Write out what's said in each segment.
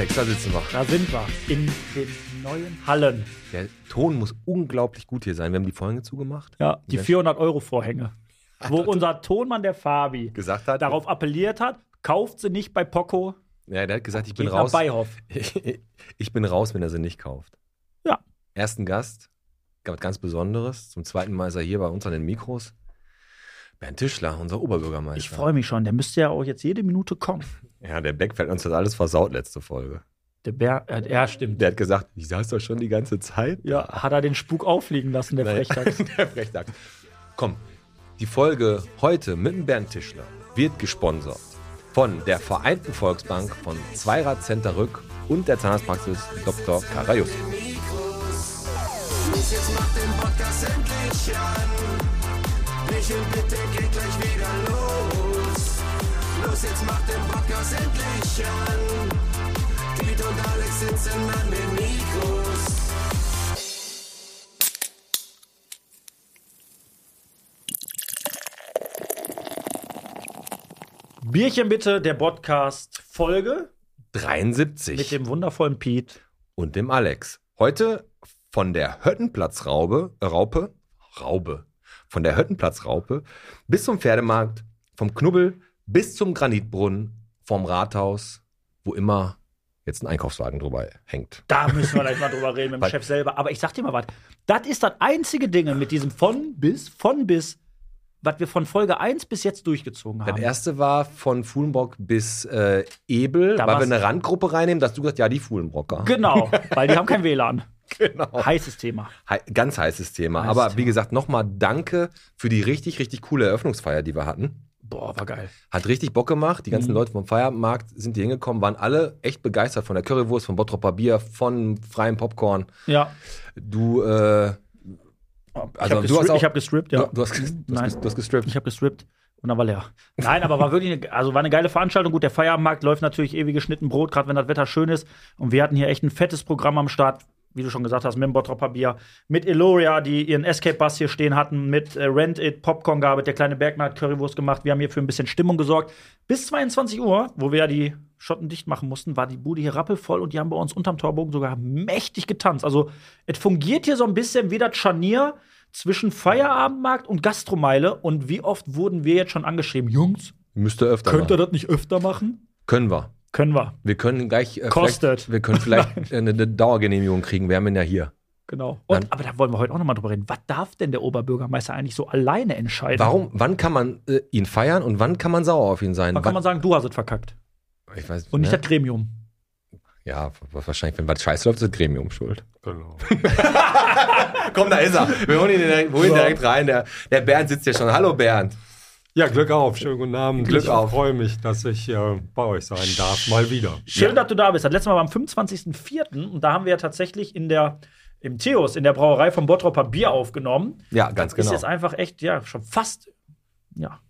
Alex, da sitzen wir. Da sind wir. In den neuen Hallen. Der Ton muss unglaublich gut hier sein. Wir haben die Folge zugemacht. Ja, die 400-Euro-Vorhänge. Wo unser Tonmann, der Fabi, Gesagt hat. darauf appelliert hat, kauft sie nicht bei Poco. Ja, der hat gesagt, ich bin raus. Ich bin raus, wenn er sie nicht kauft. Ja. Ersten Gast, was ganz Besonderes. Zum zweiten Mal ist er hier bei uns an den Mikros. Bernd Tischler, unser Oberbürgermeister. Ich freue mich schon. Der müsste ja auch jetzt jede Minute kommen. Ja, der Beckfeld uns hat alles versaut letzte Folge. Der Bär, äh, ja, stimmt. Der hat gesagt, ich saß doch schon die ganze Zeit. Ja, hat er den Spuk auffliegen lassen, der. Frechdachs. der Frechdachs. Komm, die Folge heute mit dem Bernd Tischler wird gesponsert von der Vereinten Volksbank, von Zweirad Center Rück und der Zahnarztpraxis Dr. Karajus. Jetzt macht den Podcast endlich an. Michel, bitte geht gleich wieder los. Los, jetzt macht den Podcast endlich an. Piet und Alex sitzen an den Mikros. Bierchen bitte, der Podcast-Folge 73 mit dem wundervollen Pete. und dem Alex. Heute von der Höttenplatzraube, äh, Raupe, Raube, von der Höttenplatzraupe bis zum Pferdemarkt, vom Knubbel bis zum Granitbrunnen, vom Rathaus, wo immer jetzt ein Einkaufswagen drüber hängt. Da müssen wir gleich mal drüber reden mit dem Chef selber. Aber ich sag dir mal was. Das ist das einzige Ding mit diesem von bis, von bis, was wir von Folge 1 bis jetzt durchgezogen Das haben. erste war von Fuhlenbrock bis äh, Ebel, Da weil wir eine Randgruppe reinnehmen, dass du gesagt ja, die Fuhlenbrocker. Genau, weil die haben kein WLAN. Genau. Heißes Thema. Hei- Ganz heißes Thema. Heißes Aber Thema. wie gesagt, nochmal danke für die richtig, richtig coole Eröffnungsfeier, die wir hatten. Boah, war geil. Hat richtig Bock gemacht. Die ganzen Mhm. Leute vom Feiermarkt sind hier hingekommen, waren alle echt begeistert von der Currywurst, von Bottropper Bier, von freiem Popcorn. Ja. Du, äh, ich Also, du hast auch- ich hab gestrippt, ja. du, du, hast, du, hast, Nein. ges- du hast gestrippt. Ich habe gestrippt und dann war leer. Nein, aber war wirklich, eine, also war eine geile Veranstaltung. Gut, der Feierabendmarkt läuft natürlich ewig geschnitten Brot, gerade wenn das Wetter schön ist. Und wir hatten hier echt ein fettes Programm am Start, wie du schon gesagt hast, mit dem Bottropper Bier, mit Eloria, die ihren Escape-Bus hier stehen hatten, mit äh, Rent It, Popcorn gab es, der kleine Bergmann hat Currywurst gemacht. Wir haben hier für ein bisschen Stimmung gesorgt. Bis 22 Uhr, wo wir ja die Schotten dicht machen mussten, war die Bude hier rappelvoll und die haben bei uns unterm Torbogen sogar mächtig getanzt. Also, es fungiert hier so ein bisschen wie das Scharnier zwischen Feierabendmarkt und Gastromeile. Und wie oft wurden wir jetzt schon angeschrieben? Jungs, Müsste öfter könnt ihr machen. das nicht öfter machen? Können wir. Können wir. Wir können gleich. Äh, Kostet. Vielleicht, wir können vielleicht eine, eine Dauergenehmigung kriegen. Wir haben ihn ja hier. Genau. Dann- Und, aber da wollen wir heute auch noch mal drüber reden. Was darf denn der Oberbürgermeister eigentlich so alleine entscheiden? Warum, wann kann man äh, ihn feiern und wann kann man sauer auf ihn sein? Wann kann man sagen, du hast es verkackt? ich weiß, Und nicht ne? das Gremium. Ja, wahrscheinlich, wenn was scheiße läuft, ist das Gremium schuld. Genau. Komm, da ist er. Wir holen ihn direkt, holen ihn direkt rein. Der, der Bernd sitzt hier schon. Hallo Bernd. Ja, Glück auf. Schönen guten Abend. Glück ich auf. freue mich, dass ich äh, bei euch sein darf. Mal wieder. Schön, dass du da bist. Das letzte Mal war am 25.04. Und da haben wir ja tatsächlich in der, im Theos, in der Brauerei vom Bottropper Bier aufgenommen. Ja, ganz Ist genau. jetzt einfach echt, ja, schon fast, ja,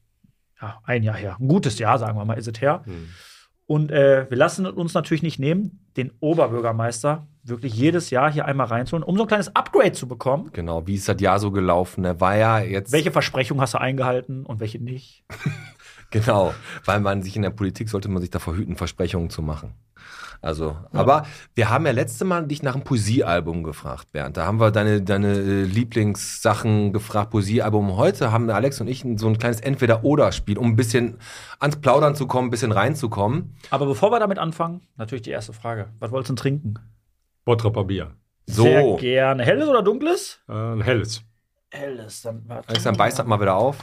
ja, ein Jahr her. Ein gutes Jahr, sagen wir mal, ist es her. Hm. Und äh, wir lassen uns natürlich nicht nehmen, den Oberbürgermeister wirklich jedes Jahr hier einmal reinzuholen, um so ein kleines Upgrade zu bekommen. Genau, wie ist das Jahr so gelaufen? Er war ja jetzt. Welche Versprechungen hast du eingehalten und welche nicht? Genau, weil man sich in der Politik sollte man sich davor hüten, Versprechungen zu machen. Also, aber wir haben ja letzte Mal dich nach einem Poesiealbum gefragt, Bernd. Da haben wir deine, deine äh, Lieblingssachen gefragt, Poesiealbum. Heute haben Alex und ich so ein kleines Entweder-Oder-Spiel, um ein bisschen ans Plaudern zu kommen, ein bisschen reinzukommen. Aber bevor wir damit anfangen, natürlich die erste Frage. Was wolltest du denn trinken? Bottroper Bier. So, Sehr gerne. Helles oder dunkles? Äh, helles. Helles. Dann, warte. Alex, dann beißt das mal wieder auf.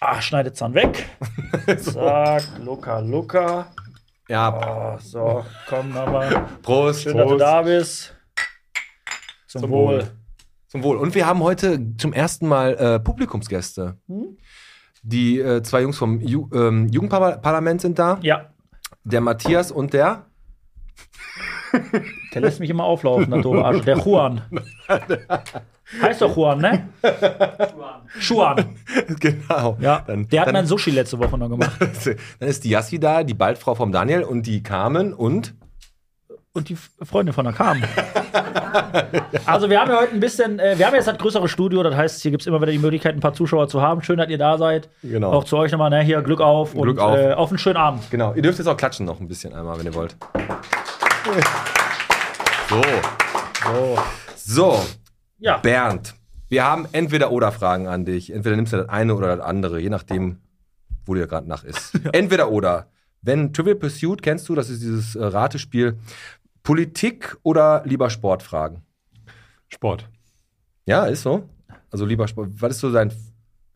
Ah, schneidet Zahn weg. Zack, Luca, Luca. Ja, Oh, so, komm nochmal. Prost. Schön, dass du Prost. da bist. Zum, Zum Wohl. Wohl. Zum Wohl. Und wir haben heute zum ersten Mal äh, Publikumsgäste. Hm? Die äh, zwei Jungs vom Ju ähm, Jugendparlament sind da. Ja, Der Matthias und der. der lässt mich immer auflaufen, der doofe Arsch. Der Juan. Heißt doch Juan, ne? Juan. genau. Ja, Dann, der hat dann, mein Sushi letzte Woche noch gemacht. dann ist die Yassi da, die Baldfrau vom Daniel und die Carmen und. Und die Freundin von der Kam. Also, wir haben ja heute ein bisschen, äh, wir haben jetzt das größere Studio, das heißt, hier gibt es immer wieder die Möglichkeit, ein paar Zuschauer zu haben. Schön, dass ihr da seid. Genau. Auch zu euch nochmal, ne? Hier, Glück auf Glück und auf. Äh, auf einen schönen Abend. Genau. Ihr dürft jetzt auch klatschen noch ein bisschen einmal, wenn ihr wollt. So. So. So, Ja. Bernd, wir haben entweder oder Fragen an dich. Entweder nimmst du das eine oder das andere, je nachdem, wo dir gerade nach ist. Entweder oder. Wenn Trivial Pursuit, kennst du, das ist dieses äh, Ratespiel, Politik oder lieber Sportfragen? Sport. Ja, ist so. Also lieber Sport. Was ist so dein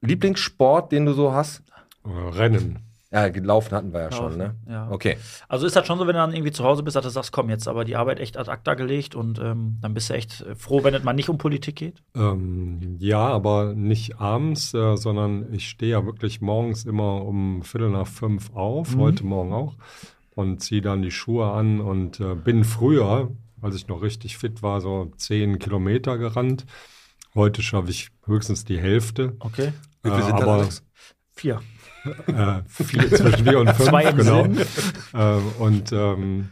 Lieblingssport, den du so hast? Äh, Rennen. Ja, gelaufen hatten wir ja schon, ne? Ja. Okay. Also ist das schon so, wenn du dann irgendwie zu Hause bist, dass du sagst, komm, jetzt aber die Arbeit echt ad acta gelegt und ähm, dann bist du echt äh, froh, wenn es mal nicht um Politik geht? Ähm, ja, aber nicht abends, äh, sondern ich stehe ja wirklich morgens immer um Viertel nach fünf auf, heute Morgen auch, und ziehe dann die Schuhe an und äh, bin früher, als ich noch richtig fit war, so zehn Kilometer gerannt. Heute schaffe ich höchstens die Hälfte. Okay. Wie viel Äh, sind das, aber? Vier. Äh, vier, zwischen vier und fünf, Zwei im genau. Sinn. Äh, und ähm,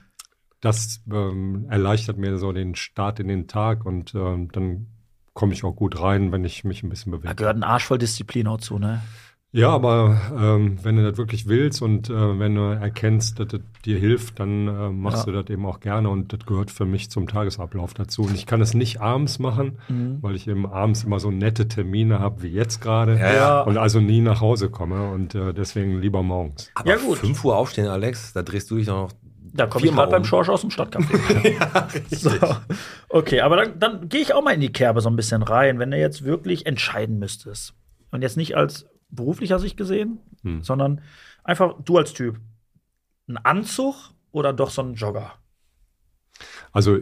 das ähm, erleichtert mir so den Start in den Tag und ähm, dann komme ich auch gut rein, wenn ich mich ein bisschen Da bewege. gehört ein Arsch voll Disziplin auch zu, ne? Ja, aber ähm, wenn du das wirklich willst und äh, wenn du erkennst, dass das dir hilft, dann äh, machst Ja. du das eben auch gerne und das gehört für mich zum Tagesablauf dazu. Und ich kann es nicht abends machen, Mhm. weil ich eben abends immer so nette Termine habe wie jetzt gerade Ja, ja. und also nie nach Hause komme und äh, deswegen lieber morgens. Aber Ja, gut. 5 Uhr aufstehen, Alex, da drehst du dich doch noch. Da komme ich gerade beim um. Schorsch aus dem Stadtcafé. so. Okay, aber dann, dann gehe ich auch mal in die Kerbe so ein bisschen rein, wenn du jetzt wirklich entscheiden müsstest. Und jetzt nicht als beruflicher Sicht gesehen, Hm. sondern einfach du als Typ. Ein Anzug oder doch so ein Jogger? Also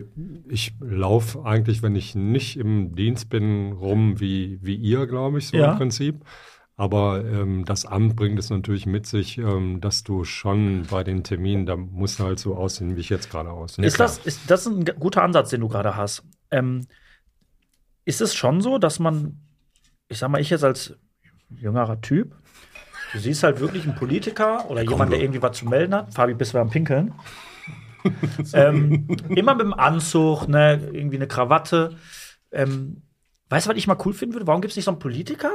ich laufe eigentlich, wenn ich nicht im Dienst bin, rum wie, wie ihr, glaube ich, so Ja. im Prinzip. Aber ähm, das Amt bringt es natürlich mit sich, ähm, dass du schon bei den Terminen, da musst du halt so aussehen, wie ich jetzt gerade aussehe. ist, das, ist das ein guter Ansatz, den du gerade hast? Ähm, ist es schon so, dass man, ich sag mal, ich jetzt als jüngerer Typ, du siehst halt wirklich einen Politiker oder jemand, der irgendwie was zu melden hat. Fabi, bist du am Pinkeln? ähm, immer mit dem Anzug, ne, irgendwie eine Krawatte. Ähm, weißt du, was ich mal cool finden würde? Warum gibt es nicht so einen Politiker,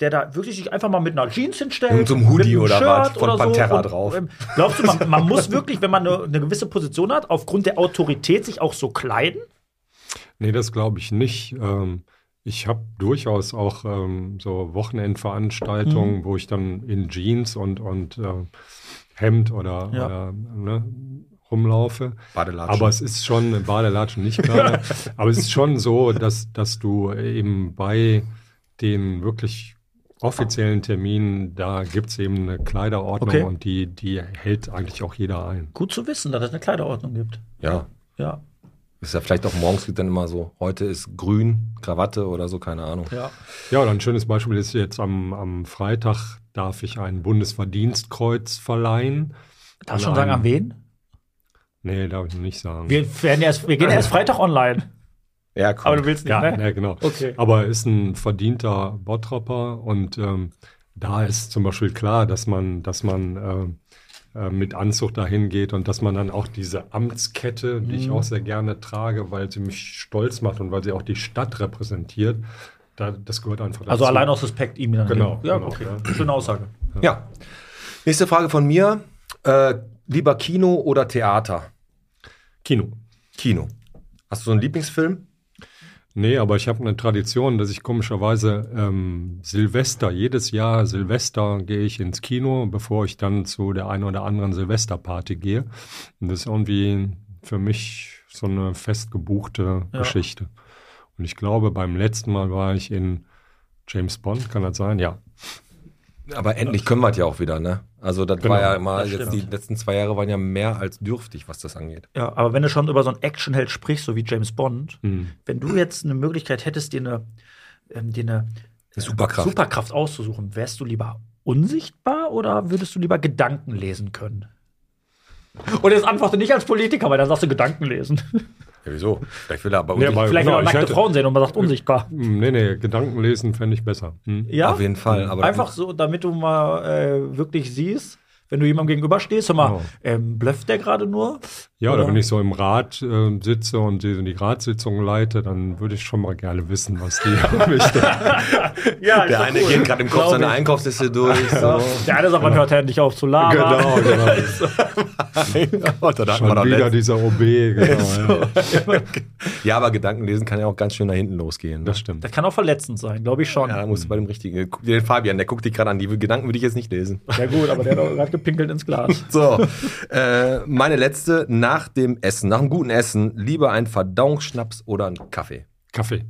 der da wirklich sich einfach mal mit einer Jeans hinstellt? Mit so einem Hoodie oder was, von Pantera und, drauf. ähm, glaubst du, man, man muss wirklich, wenn man eine, eine gewisse Position hat, aufgrund der Autorität sich auch so kleiden? Nee, das glaube ich nicht. Ähm, ich habe durchaus auch ähm, so Wochenendveranstaltungen, wo ich dann in Jeans und, und äh, Hemd oder, Ja. oder ne, rumlaufe. Badelatschen. Aber es ist schon, Badelatschen nicht gerade, aber es ist schon so, dass, dass du eben bei den wirklich offiziellen Terminen, da gibt es eben eine Kleiderordnung Okay. und die, die hält eigentlich auch jeder ein. Gut zu wissen, dass es eine Kleiderordnung gibt. ja. Ja, Ist ja vielleicht auch morgens dann immer so, heute ist grün, Krawatte oder so, keine Ahnung. ja. Ja, oder ein schönes Beispiel ist jetzt am, am Freitag darf ich ein Bundesverdienstkreuz verleihen. Darfst du An schon sagen, an wen? Nee, darf ich noch nicht sagen. Wir, werden erst, wir gehen erst Freitag online. Ja, komm. Aber du willst nicht, ja, ne? ja, genau. Okay. Aber ist ein verdienter Bottropper und ähm, da ist zum Beispiel klar, dass man, dass man äh, äh, mit Anzug dahin geht und dass man dann auch diese Amtskette, die Mhm. ich auch sehr gerne trage, weil sie mich stolz macht und weil sie auch die Stadt repräsentiert, da, das gehört einfach dazu. Also allein aus Respekt ihm dann. Genau, Ja, genau, okay. ja. Schöne Aussage. Ja. Nächste Frage von mir. Äh, lieber Kino oder Theater? Kino. Kino. Hast du so einen Lieblingsfilm? Nee, aber ich habe eine Tradition, dass ich komischerweise ähm, Silvester, jedes Jahr Silvester gehe ich ins Kino, bevor ich dann zu der einen oder anderen Silvesterparty gehe. Und das ist irgendwie für mich so eine fest gebuchte Ja. Geschichte. Und ich glaube, beim letzten Mal war ich in James Bond, kann das sein? Ja. Aber endlich können wir es ja auch wieder, ne? Also das Genau, war ja immer, das jetzt die letzten zwei Jahre waren ja mehr als dürftig, was das angeht. Ja, aber wenn du schon über so einen Actionheld sprichst, so wie James Bond, Hm. wenn du jetzt eine Möglichkeit hättest, dir eine, ähm, dir eine äh, Superkraft. Superkraft auszusuchen, wärst du lieber unsichtbar oder würdest du lieber Gedanken lesen können? Und jetzt antworte nicht als Politiker, weil dann sagst du Gedanken lesen. Ja, wieso? Vielleicht will er aber Ja, aber- Vielleicht genau, will er ich nackte hätte- Frauen sehen und man sagt unsichtbar. Hm, Nee, nee, Gedanken lesen fände ich besser. Hm? Ja, auf jeden Fall. Aber einfach so, damit du mal äh, wirklich siehst, wenn du jemandem gegenüberstehst, hör mal, Genau. ähm, blufft der gerade nur? Ja, Oder? oder wenn ich so im Rat äh, sitze und die, die Ratssitzung leite, dann würde ich schon mal gerne wissen, was die mich denken. Ja, ist Der eine cool. geht gerade im Kopf seine. Einkaufsliste durch. So. Der eine sagt, man hört ja nicht auf zu labern. genau, genau. Gott, da wir Schon wieder letzt- dieser OB. Genau, ja. ja, aber Gedankenlesen kann ja auch ganz schön nach hinten losgehen. Ne? Das stimmt. Das kann auch verletzend sein, glaube ich schon. Ja, Ja, da musst du bei dem richtigen. Guck dir den Fabian, der guckt dich gerade an. Die Gedanken würde ich jetzt nicht lesen. gut, aber der hat auch gerade gepinkelt ins Glas. So, äh, meine letzte nach dem Essen, nach einem guten Essen, lieber ein Verdauungsschnaps oder ein Kaffee. Kaffee.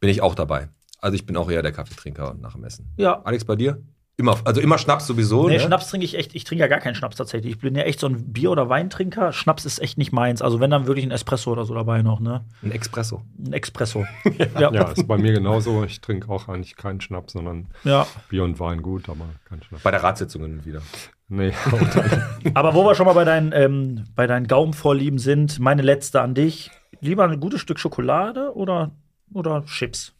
Bin ich auch dabei. Also ich bin auch eher der Kaffeetrinker nach dem Essen. Ja. Alex, bei dir? Immer, also immer Schnaps sowieso. Nee, ne? Schnaps trinke ich echt, ich trinke ja gar keinen Schnaps tatsächlich. Ich bin ja echt so ein Bier- oder Weintrinker. Schnaps ist echt nicht meins. Also wenn dann wirklich ein Espresso oder so dabei noch, ne? Ein Espresso. Ein Expresso. ja. Ja, ist bei mir genauso. Ich trinke auch eigentlich keinen Schnaps, sondern ja. Bier und Wein gut, aber kein Schnaps. Bei der Ratssitzung hin und wieder. Nee, Aber wo wir schon mal bei deinen, ähm, bei deinen Gaumenvorlieben sind, meine letzte an dich. Lieber ein gutes Stück Schokolade oder, oder Chips?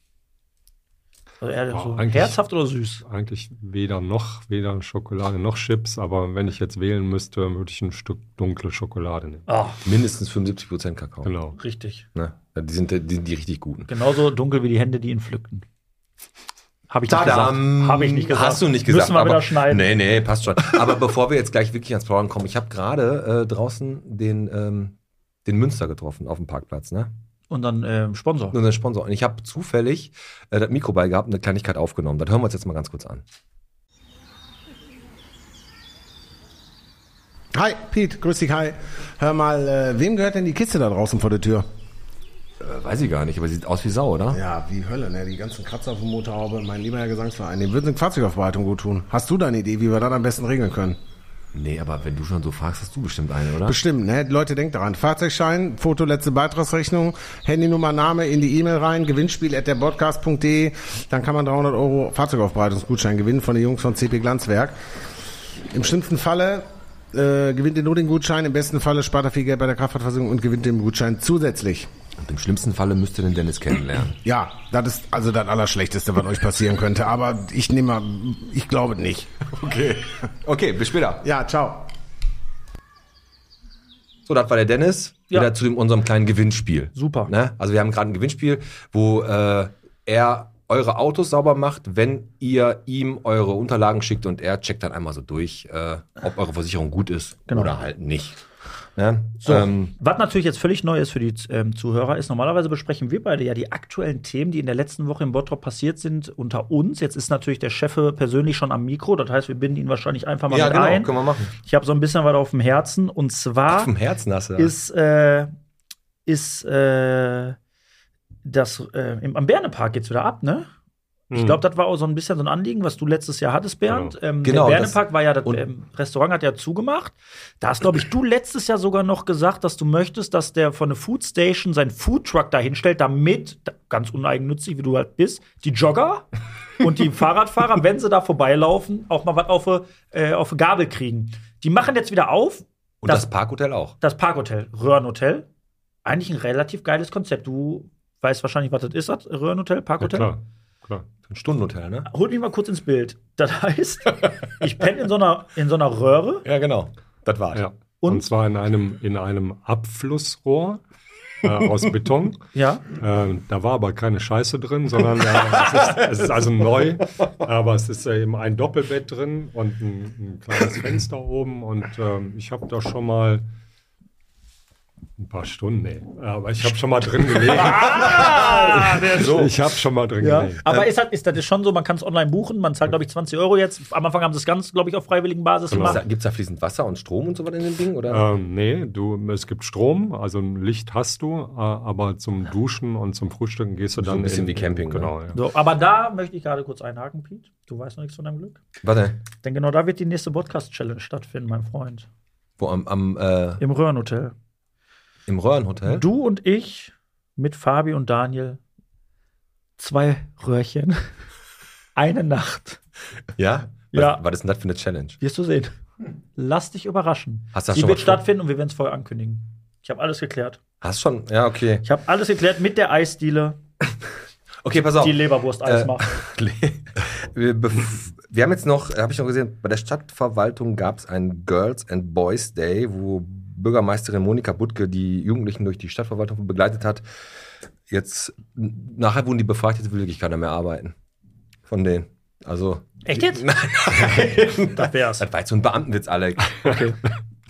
Also eher Ja, so herzhaft oder süß? eigentlich weder noch, weder Schokolade noch Chips, aber wenn ich jetzt wählen müsste, würde ich ein Stück dunkle Schokolade nehmen. Ah, Mindestens 75% Kakao. Genau. richtig. Ne? Die, sind, die sind die richtig guten. Genauso dunkel wie die Hände, die ihn pflückten. Habe ich nicht gesagt. Habe ich nicht gesagt. Hast du nicht gesagt. Müssen wir aber, wieder schneiden. Nee, nee, passt schon. aber bevor wir jetzt gleich wirklich ans Plaudern kommen, ich habe gerade äh, draußen den, ähm, den Münster getroffen auf dem Parkplatz, ne? Und dann ähm, Sponsor. Unseren Sponsor. Und ich habe zufällig äh, das Mikro bei gehabt und eine Kleinigkeit aufgenommen. Das hören wir uns jetzt mal ganz kurz an. Hi, Pete, grüß dich, hi. Hör mal, äh, wem gehört denn die Kiste da draußen vor der Tür? Äh, weiß ich gar nicht, aber sieht aus wie Sau, oder? Ja, wie Hölle, ne? Die ganzen Kratzer auf der Motorhaube, mein lieber Herr Gesangsverein, dem würden eine Fahrzeugaufbereitung gut tun. Hast du da eine Idee, wie wir das am besten regeln können? Nee, aber wenn du schon so fragst, hast du bestimmt eine, oder? Bestimmt, ne? Leute, denkt daran. Fahrzeugschein, Foto, letzte Beitragsrechnung, Handynummer, Name in die E-Mail rein, Gewinnspiel at derpodcast.de. Dann kann man 300 Euro Fahrzeugaufbereitungsgutschein gewinnen von den Jungs von CP Glanzwerk. Im schlimmsten Falle äh, gewinnt ihr nur den Gutschein, im besten Falle spart er viel Geld bei der Kraftfahrtversicherung und gewinnt den Gutschein zusätzlich. Und im schlimmsten Falle müsst ihr den Dennis kennenlernen. Ja, das ist also das Allerschlechteste, was euch passieren könnte. Aber ich nehme mal, ich glaube nicht. Okay. Okay, bis später. Ja, ciao. So, das war der Dennis. Ja. Wieder zu dem, unserem kleinen Gewinnspiel. Super. Ne? Also wir haben gerade ein Gewinnspiel, wo äh, er eure Autos sauber macht, wenn ihr ihm eure Unterlagen schickt und er checkt dann einmal so durch, äh, ob eure Versicherung gut ist Genau. oder halt nicht. Ne? So, Ähm, was natürlich jetzt völlig neu ist für die ähm, Zuhörer, ist normalerweise besprechen wir beide ja die aktuellen Themen, die in der letzten Woche im Bottrop passiert sind, unter uns. Jetzt ist natürlich der Chef persönlich schon am Mikro, das heißt, wir binden ihn wahrscheinlich einfach mal ja, mit genau, ein. können wir machen. Ich habe so ein bisschen was auf dem Herzen und zwar Auf dem Herzen hast du. ist, äh, ist äh, das äh, im, am Bernepark geht's wieder ab, ne? Ich Mhm. glaube, das war auch so ein bisschen so ein Anliegen, was du letztes Jahr hattest, Bernd. Ähm, Genau, der Bernepark war ja, das ähm, Restaurant hat ja zugemacht. Da hast, glaube ich, du letztes Jahr sogar noch gesagt, dass du möchtest, dass der von der Food Station seinen Foodtruck da hinstellt, damit, da- ganz uneigennützig, wie du halt bist, die Jogger und die Fahrradfahrer, wenn sie da vorbeilaufen, auch mal was auf, äh, auf die Gabel kriegen. Die machen jetzt wieder auf, und das, das- Parkhotel auch. das Parkhotel, Röhrenhotel. Eigentlich ein relativ geiles Konzept. Du weißt wahrscheinlich, was das ist, das Röhrenhotel, Ja, Parkhotel? klar, klar. Ein Stundenhotel, ne? Holt mich mal kurz ins Bild. Das heißt, ich penne in so einer, in so einer Röhre Ja, genau. Das war's. Ja. Und- Und, zwar in einem, in einem Abflussrohr äh, aus Beton. Ja. Äh, da war aber keine Scheiße drin, sondern äh, es, ist, es ist also neu. Aber es ist eben ein Doppelbett drin und ein, ein kleines Fenster oben. Und ähm, ich habe da schon mal ein paar Stunden, nee. Aber ich habe schon mal drin gelegen. Ich habe schon mal drin ja. gelegen. Aber ist, das, ist das schon so, man kann es online buchen, man zahlt, glaube ich, 20 Euro jetzt. Am Anfang haben sie es ganz, glaube ich, auf freiwilligen Basis Genau. gemacht. Gibt es da fließend Wasser und Strom und so was in dem Ding? Oder? Ähm, nee, du, es gibt Strom, also ein Licht hast du, äh, aber zum Duschen und zum Frühstücken gehst du So dann ein bisschen wie Camping, ne? Genau, ja. So, aber da möchte ich gerade kurz einhaken, Pete. Du weißt noch nichts von deinem Glück. Warte. Denn genau da wird die nächste Podcast-Challenge stattfinden, mein Freund. Wo am, am äh, Im Röhrenhotel. Im Röhrenhotel? Du und ich mit Fabi und Daniel zwei Röhrchen. Eine Nacht. Ja? Ja. Was, was ist denn das für eine Challenge? Wirst du sehen. Lass dich überraschen. Hast du das Die schon wird stattfinden und wir werden es vorher ankündigen. Ich habe alles geklärt. Hast schon? Ja, okay. Ich habe alles geklärt mit der Eisdiele, Okay, pass auf. die Leberwurst-Eis Äh, macht. wir, wir haben jetzt noch, habe ich noch gesehen, bei der Stadtverwaltung gab es einen Girls and Boys Day, wo Bürgermeisterin Monika Butke die Jugendlichen durch die Stadtverwaltung begleitet hat. Jetzt, nachher wurden die befragt, jetzt will wirklich keiner mehr arbeiten. Von denen. Also. Echt jetzt? Nein, nein. Das wär's. Das war jetzt so ein Beamtenwitz, Alex.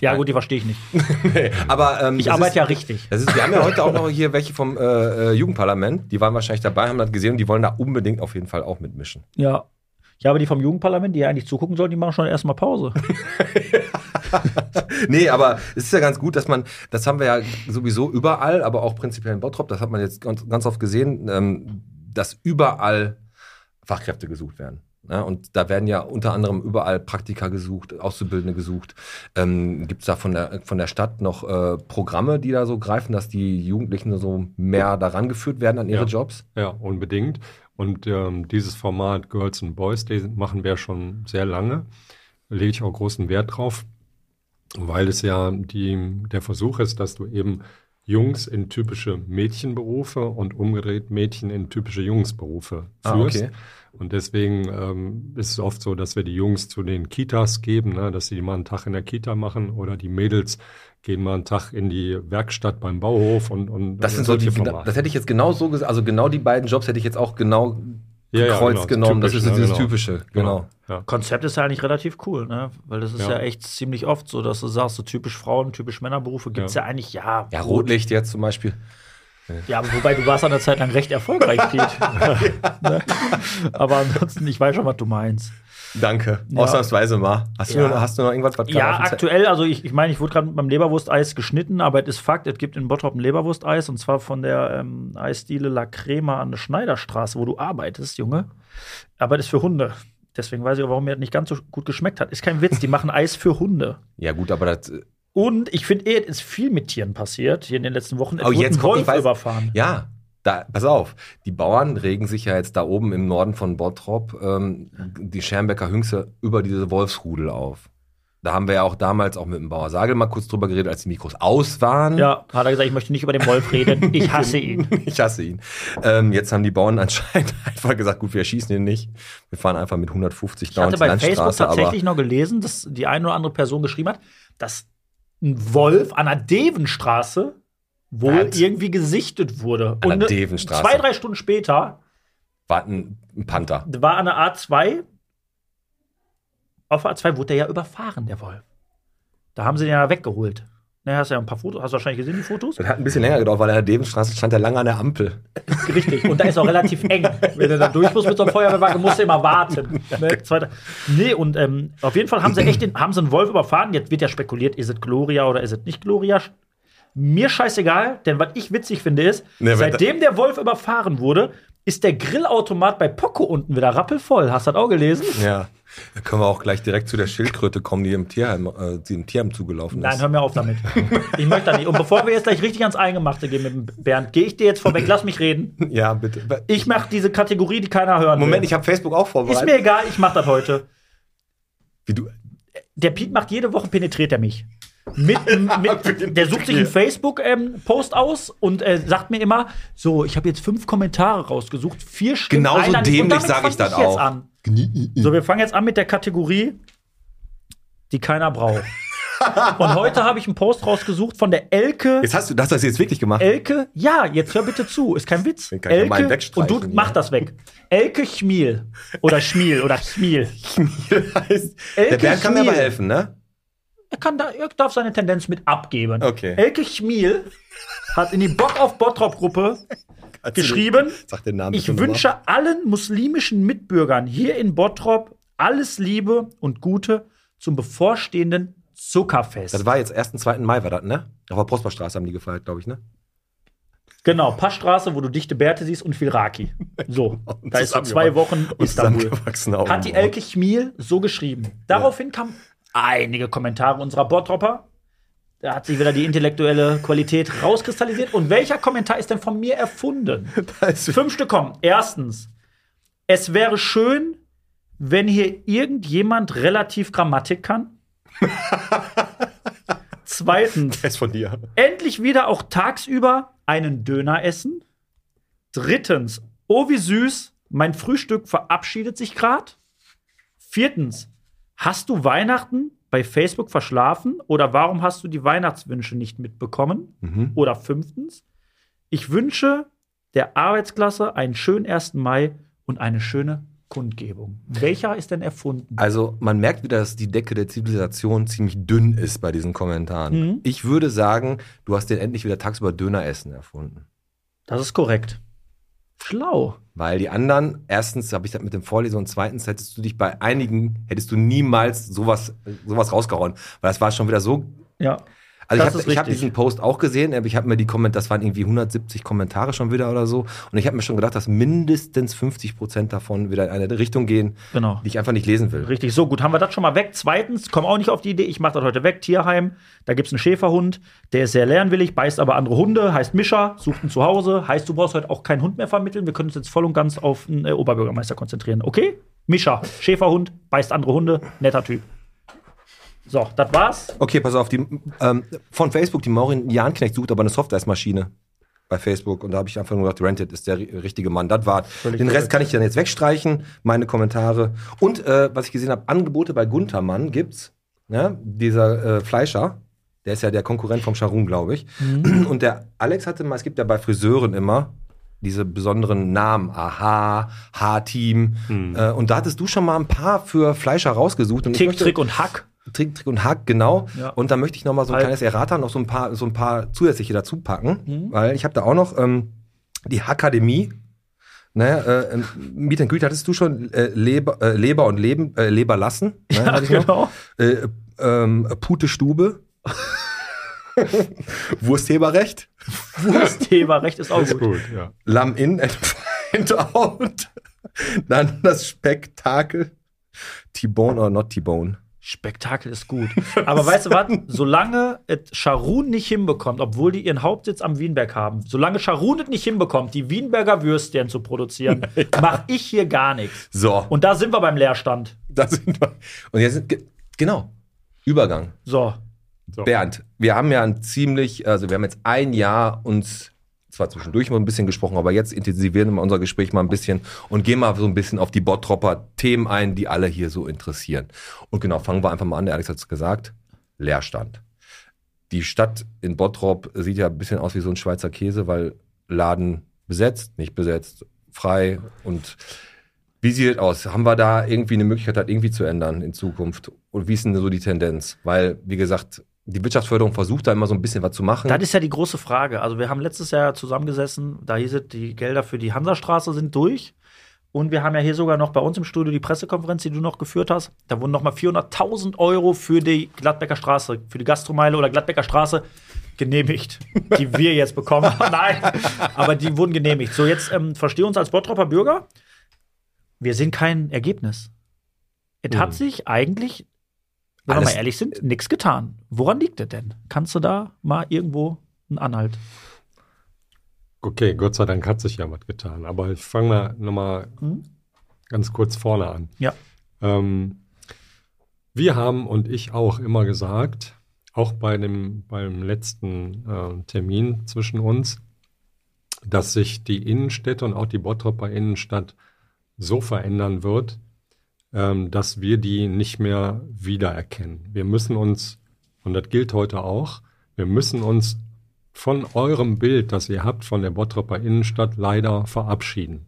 Ja, gut, die verstehe ich nicht. Aber ähm, Ich arbeite ist, ja richtig. Das ist, wir haben ja heute auch noch hier welche vom äh, äh, Jugendparlament. Die waren wahrscheinlich dabei, haben das gesehen und die wollen da unbedingt auf jeden Fall auch mitmischen. Ja. Ja, aber die vom Jugendparlament, die ja eigentlich zugucken sollen, die machen schon erstmal Pause. Nee, aber es ist ja ganz gut, dass man, das haben wir ja sowieso überall, aber auch prinzipiell in Bottrop, das hat man jetzt ganz, ganz oft gesehen, ähm, dass überall Fachkräfte gesucht werden. Ja, und da werden ja unter anderem überall Praktika gesucht, Auszubildende gesucht. Ähm, Gibt es da von der, von der Stadt noch äh, Programme, die da so greifen, dass die Jugendlichen so mehr daran geführt werden an ihre Ja. Jobs? Ja, unbedingt. Und ähm, dieses Format Girls and Boys Day machen wir schon sehr lange. Lege ich auch großen Wert drauf, weil es ja die, der Versuch ist, dass du eben Jungs in typische Mädchenberufe und umgedreht Mädchen in typische Jungsberufe Ah, führst. okay. Und deswegen ähm, ist es oft so, dass wir die Jungs zu den Kitas geben, ne, dass sie mal einen Tag in der Kita machen oder die Mädels gehen mal einen Tag in die Werkstatt beim Bauhof und, und Das sind so die, Formate. das hätte ich jetzt genau so gesagt, also genau die beiden Jobs hätte ich jetzt auch genau Ja, ja, gekreuzt genau, genommen. Das typisch, ist so ne, dieses genau. Typische, genau. Ja. Konzept ist ja eigentlich relativ cool, ne? Weil das ist ja, Ja. echt ziemlich oft so, dass du sagst, so typisch Frauen, typisch Männerberufe gibt es ja. Ja. eigentlich, ja. Ja. Rotlicht jetzt zum Beispiel. Ja, aber wobei du warst an der Zeit lang recht erfolgreich, Pete. ne? Aber ansonsten, ich weiß schon, was du meinst. Danke. Ja. Ausnahmsweise mal. Hast, Ja. du, noch- hast du noch irgendwas, was Ja, aktuell, also ich, ich meine, ich wurde gerade mit meinem Leberwursteis geschnitten, aber es ist Fakt, es gibt in Bottrop ein Leberwursteis und zwar von der ähm, Eisdiele La Crema an der Schneiderstraße, wo du arbeitest, Junge. Aber das ist für Hunde. Deswegen weiß ich auch, warum mir das nicht ganz so gut geschmeckt hat. Ist kein Witz, die machen Eis für Hunde. Ja, gut, aber das. Und ich finde, eh, es ist viel mit Tieren passiert hier in den letzten Wochen. Es Oh, jetzt kommt, Wolf weiß- überfahren. Ja, da, pass auf. Die Bauern regen sich ja jetzt da oben im Norden von Bottrop, ähm, die Schermbecker Hüngse, über diese Wolfsrudel auf. Da haben wir ja auch damals auch mit dem Bauer Sagel mal kurz drüber geredet, als die Mikros aus waren. Ja, hat er gesagt, ich möchte nicht über den Wolf reden. Ich hasse ihn. Ich hasse ihn. Ähm, jetzt haben die Bauern anscheinend einfach gesagt, gut, wir erschießen ihn nicht. Wir fahren einfach mit 150 Ich hatte bei Landstraße, Facebook tatsächlich noch gelesen, dass die eine oder andere Person geschrieben hat, dass ein Wolf an der Devenstraße wohl Was? irgendwie gesichtet wurde. An der Devenstraße? Zwei, drei Stunden später war ein Panther. war an der A2, auf der A2 wurde der ja überfahren, der Wolf. Da haben sie den ja weggeholt. Ne, hast ja ein paar Fotos, hast du wahrscheinlich gesehen, die Fotos? Das hat ein bisschen länger gedauert, weil der Devenstraße stand er lange an der Ampel. Richtig. Und da ist auch relativ eng. Wenn du da durch musst mit so einem Feuerwehrwagen, musst du immer warten. Ne? Zweiter. Nee, und ähm, auf jeden Fall haben sie echt den, haben sie einen Wolf überfahren. Jetzt wird ja spekuliert, ist es Gloria oder ist es nicht Gloria? Mir scheißegal, denn was ich witzig finde ist, Ne, wenn seitdem der Wolf überfahren wurde, ist der Grillautomat bei Poco unten wieder rappelvoll. Hast du das auch gelesen? Ja. Da können wir auch gleich direkt zu der Schildkröte kommen, die im Tierheim, äh, die im Tierheim zugelaufen ist. Nein, hör mir auf damit. Ich möchte da nicht. Und bevor wir jetzt gleich richtig ans Eingemachte gehen mit dem Bernd, gehe ich dir jetzt vorweg, lass mich reden. ja, bitte. Ich mache diese Kategorie, die keiner hören Moment, will. ich habe Facebook auch Ist vorbereitet. mir egal, ich mache das heute. Wie du, Der Piet macht jede Woche penetriert er mich. Mit, mit, der sucht sich einen Facebook-Post aus und äh, sagt mir immer: So, ich habe jetzt fünf Kommentare rausgesucht, vier Stimmen. Genauso dämlich damit sag fang ich das auch. An. So, wir fangen jetzt an mit der Kategorie, die keiner braucht. und heute habe ich einen Post rausgesucht von der Elke. jetzt hast du, hast du das jetzt wirklich gemacht? Elke, ja, jetzt hör bitte zu, ist kein Witz. Elke, und du mach das weg. Elke Schmiel. Oder Schmiel oder Schmiel. heißt, Elke der Bernd kann mir aber Schmiel. helfen, ne? Er, kann da, er darf seine Tendenz mit abgeben. Okay. Elke Schmiel hat in die Bock auf Bottrop-Gruppe geschrieben, ich wünsche allen muslimischen Mitbürgern hier in Bottrop alles Liebe und Gute zum bevorstehenden Zuckerfest. Das war jetzt 1. 2. Mai, war das, ne? Auf der Prosperstraße haben die gefeiert, glaube ich, ne? Genau, Passstraße, wo du dichte Bärte siehst und viel Raki. So, da ist zusammengewachsen- zwei Wochen Istanbul. Hat die Elke Schmiel so geschrieben. Daraufhin kamen einige Kommentare unserer Bottropper. Da hat sich wieder die intellektuelle Qualität rauskristallisiert. Und welcher Kommentar ist denn von mir erfunden? Fünf Stück kommen. Erstens, es wäre schön, wenn hier irgendjemand relativ Grammatik kann. Zweitens, Der ist von dir. endlich wieder auch tagsüber einen Döner essen. Drittens, oh wie süß, mein Frühstück verabschiedet sich grad. Viertens, hast du Weihnachten bei Facebook verschlafen? Oder warum hast du die Weihnachtswünsche nicht mitbekommen? Mhm. Oder fünftens, ich wünsche der Arbeitsklasse einen schönen 1. Mai und eine schöne Kundgebung. Welcher ist denn erfunden? Also man merkt wieder, dass die Decke der Zivilisation ziemlich dünn ist bei diesen Kommentaren. Mhm. Ich würde sagen, du hast den endlich wieder tagsüber Döner essen erfunden. Das ist korrekt. Schlau. Weil die anderen, erstens habe ich das mit dem Vorlesen und zweitens hättest du dich bei einigen, hättest du niemals sowas, sowas rausgehauen. Weil das war schon wieder so. Ja. Also Das ich habe hab diesen Post auch gesehen, aber ich habe mir die Kommentare, das waren irgendwie 170 Kommentare schon wieder oder so. Und ich habe mir schon gedacht, dass mindestens 50 Prozent davon wieder in eine Richtung gehen, Genau. die ich einfach nicht lesen will. Richtig, so gut, haben wir das schon mal weg. Zweitens, komm auch nicht auf die Idee, ich mache das heute weg, Tierheim. Da gibt es einen Schäferhund, der ist sehr lernwillig, beißt aber andere Hunde, heißt Mischa, sucht ein Zuhause, heißt, du brauchst heute auch keinen Hund mehr vermitteln. Wir können uns jetzt voll und ganz auf einen äh, Oberbürgermeister konzentrieren. Okay? Mischa, Schäferhund, beißt andere Hunde, netter Typ. So, das war's. Okay, pass auf, die, ähm, von Facebook, die Maurin Jahnknecht sucht aber eine Software-Maschine bei Facebook. Und da habe ich einfach nur gedacht, Rented ist der ri- richtige Mann. Das war. Den Rest kann ich dann jetzt wegstreichen, meine Kommentare. Und äh, was ich gesehen habe, Angebote bei Guntermann gibt's. Ja, dieser äh, Fleischer, der ist ja der Konkurrent vom Charun, glaube ich. Und der Alex hatte mal, es gibt ja bei Friseuren immer diese besonderen Namen, Aha, H-Team. Äh, und da hattest du schon mal ein paar für Fleischer rausgesucht. Und Tick, möchte- Trick und Hack. Trick, Trick und Hack, genau. Ja. Und da möchte ich noch mal so ein Halt. kleines Errata, noch so ein paar, so ein paar zusätzliche dazu packen, Mhm. weil ich habe da auch noch ähm, die Hakademie. Ne, äh, Meet and Greet hattest du schon äh, Leber, äh, Leber und Leben, äh, Leber lassen. Ne, Ja, genau. Äh, ähm, Pute Stube. Wurstheberrecht. Wurstheber, recht ist auch Ist gut. gut, ja. Lam in and find out. Dann das Spektakel. T-Bone oder not T-Bone. Spektakel ist gut. Aber weißt du was? Solange es Scharun nicht hinbekommt, obwohl die ihren Hauptsitz am Wienberg haben, solange Scharun es nicht hinbekommt, die Wienberger Würstchen zu produzieren, mache ich hier gar nichts. So, Und da sind wir beim Leerstand. da sind wir. Und jetzt sind, ge- genau, Übergang. So. So. Bernd, wir haben ja ein ziemlich, also wir haben jetzt ein Jahr uns zwar zwischendurch mal ein bisschen gesprochen, aber jetzt intensivieren wir unser Gespräch mal ein bisschen und gehen mal so ein bisschen auf die Bottropper Themen ein, die alle hier so interessieren. Und genau, fangen wir einfach mal an. Der Alex hat es gesagt. Leerstand. Die Stadt in Bottrop sieht ja ein bisschen aus wie so ein Schweizer Käse, weil Laden besetzt, nicht besetzt, frei und wie sieht es aus? Haben wir da irgendwie eine Möglichkeit, das irgendwie zu ändern in Zukunft? Und wie ist denn so die Tendenz? Weil, wie gesagt, die Wirtschaftsförderung versucht da immer so ein bisschen was zu machen. Das ist ja die große Frage. Also, wir haben letztes Jahr zusammengesessen, da hieß es, die Gelder für die Hansastraße sind durch. Und wir haben ja hier sogar noch bei uns im Studio die Pressekonferenz, die du noch geführt hast. Da wurden noch mal 400.000 Euro für die Gladbecker Straße, für die Gastromeile oder Gladbecker Straße genehmigt, die wir jetzt bekommen. Nein, aber die wurden genehmigt. So, jetzt ähm, versteh uns als Bottropper Bürger. Wir sehen kein Ergebnis. Es hat sich eigentlich, wenn wir Alles- mal ehrlich sind, nichts getan. Woran liegt es denn? Kannst du da mal irgendwo einen Anhalt? Okay, Gott sei Dank hat sich ja was getan. Aber ich fange mal nochmal Mhm. ganz kurz vorne an. Ja. Ähm, wir haben und ich auch immer gesagt, auch bei dem, beim letzten äh, Termin zwischen uns, dass sich die Innenstädte und auch die Bottropper Innenstadt so verändern wird, ähm, dass wir die nicht mehr wiedererkennen. Wir müssen uns, und das gilt heute auch, wir müssen uns von eurem Bild, das ihr habt von der Bottropper Innenstadt, leider verabschieden.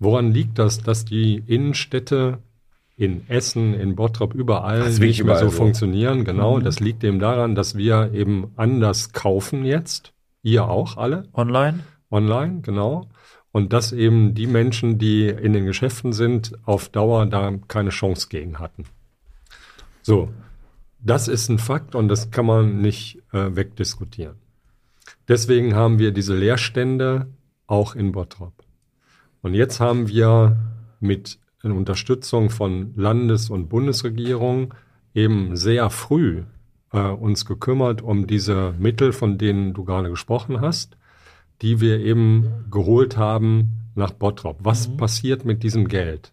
Woran liegt das, dass die Innenstädte in Essen, in Bottrop, überall Das nicht mehr so, überall so. funktionieren? Genau, das liegt eben daran, dass wir eben anders kaufen jetzt. Ihr auch alle Online? online, genau. Und dass eben die Menschen, die in den Geschäften sind, auf Dauer da keine Chance gegen hatten. So, das ist ein Fakt und das kann man nicht äh, wegdiskutieren. Deswegen haben wir diese Leerstände auch in Bottrop. Und jetzt haben wir mit Unterstützung von Landes- und Bundesregierung eben sehr früh äh, uns gekümmert um diese Mittel, von denen du gerade gesprochen hast, die wir eben geholt haben nach Bottrop. Was passiert mit diesem Geld?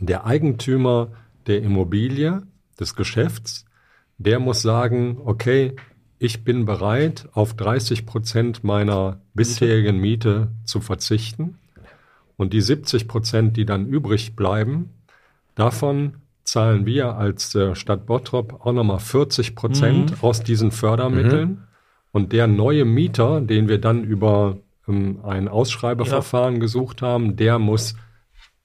Der Eigentümer der Immobilie, des Geschäfts, der muss sagen, okay, ich bin bereit, auf 30 Prozent meiner bisherigen Miete zu verzichten. Und die 70 Prozent, die dann übrig bleiben, davon zahlen wir als äh, Stadt Bottrop auch nochmal 40 Prozent aus diesen Fördermitteln. Und der neue Mieter, den wir dann über ähm, ein Ausschreibeverfahren gesucht haben, der muss,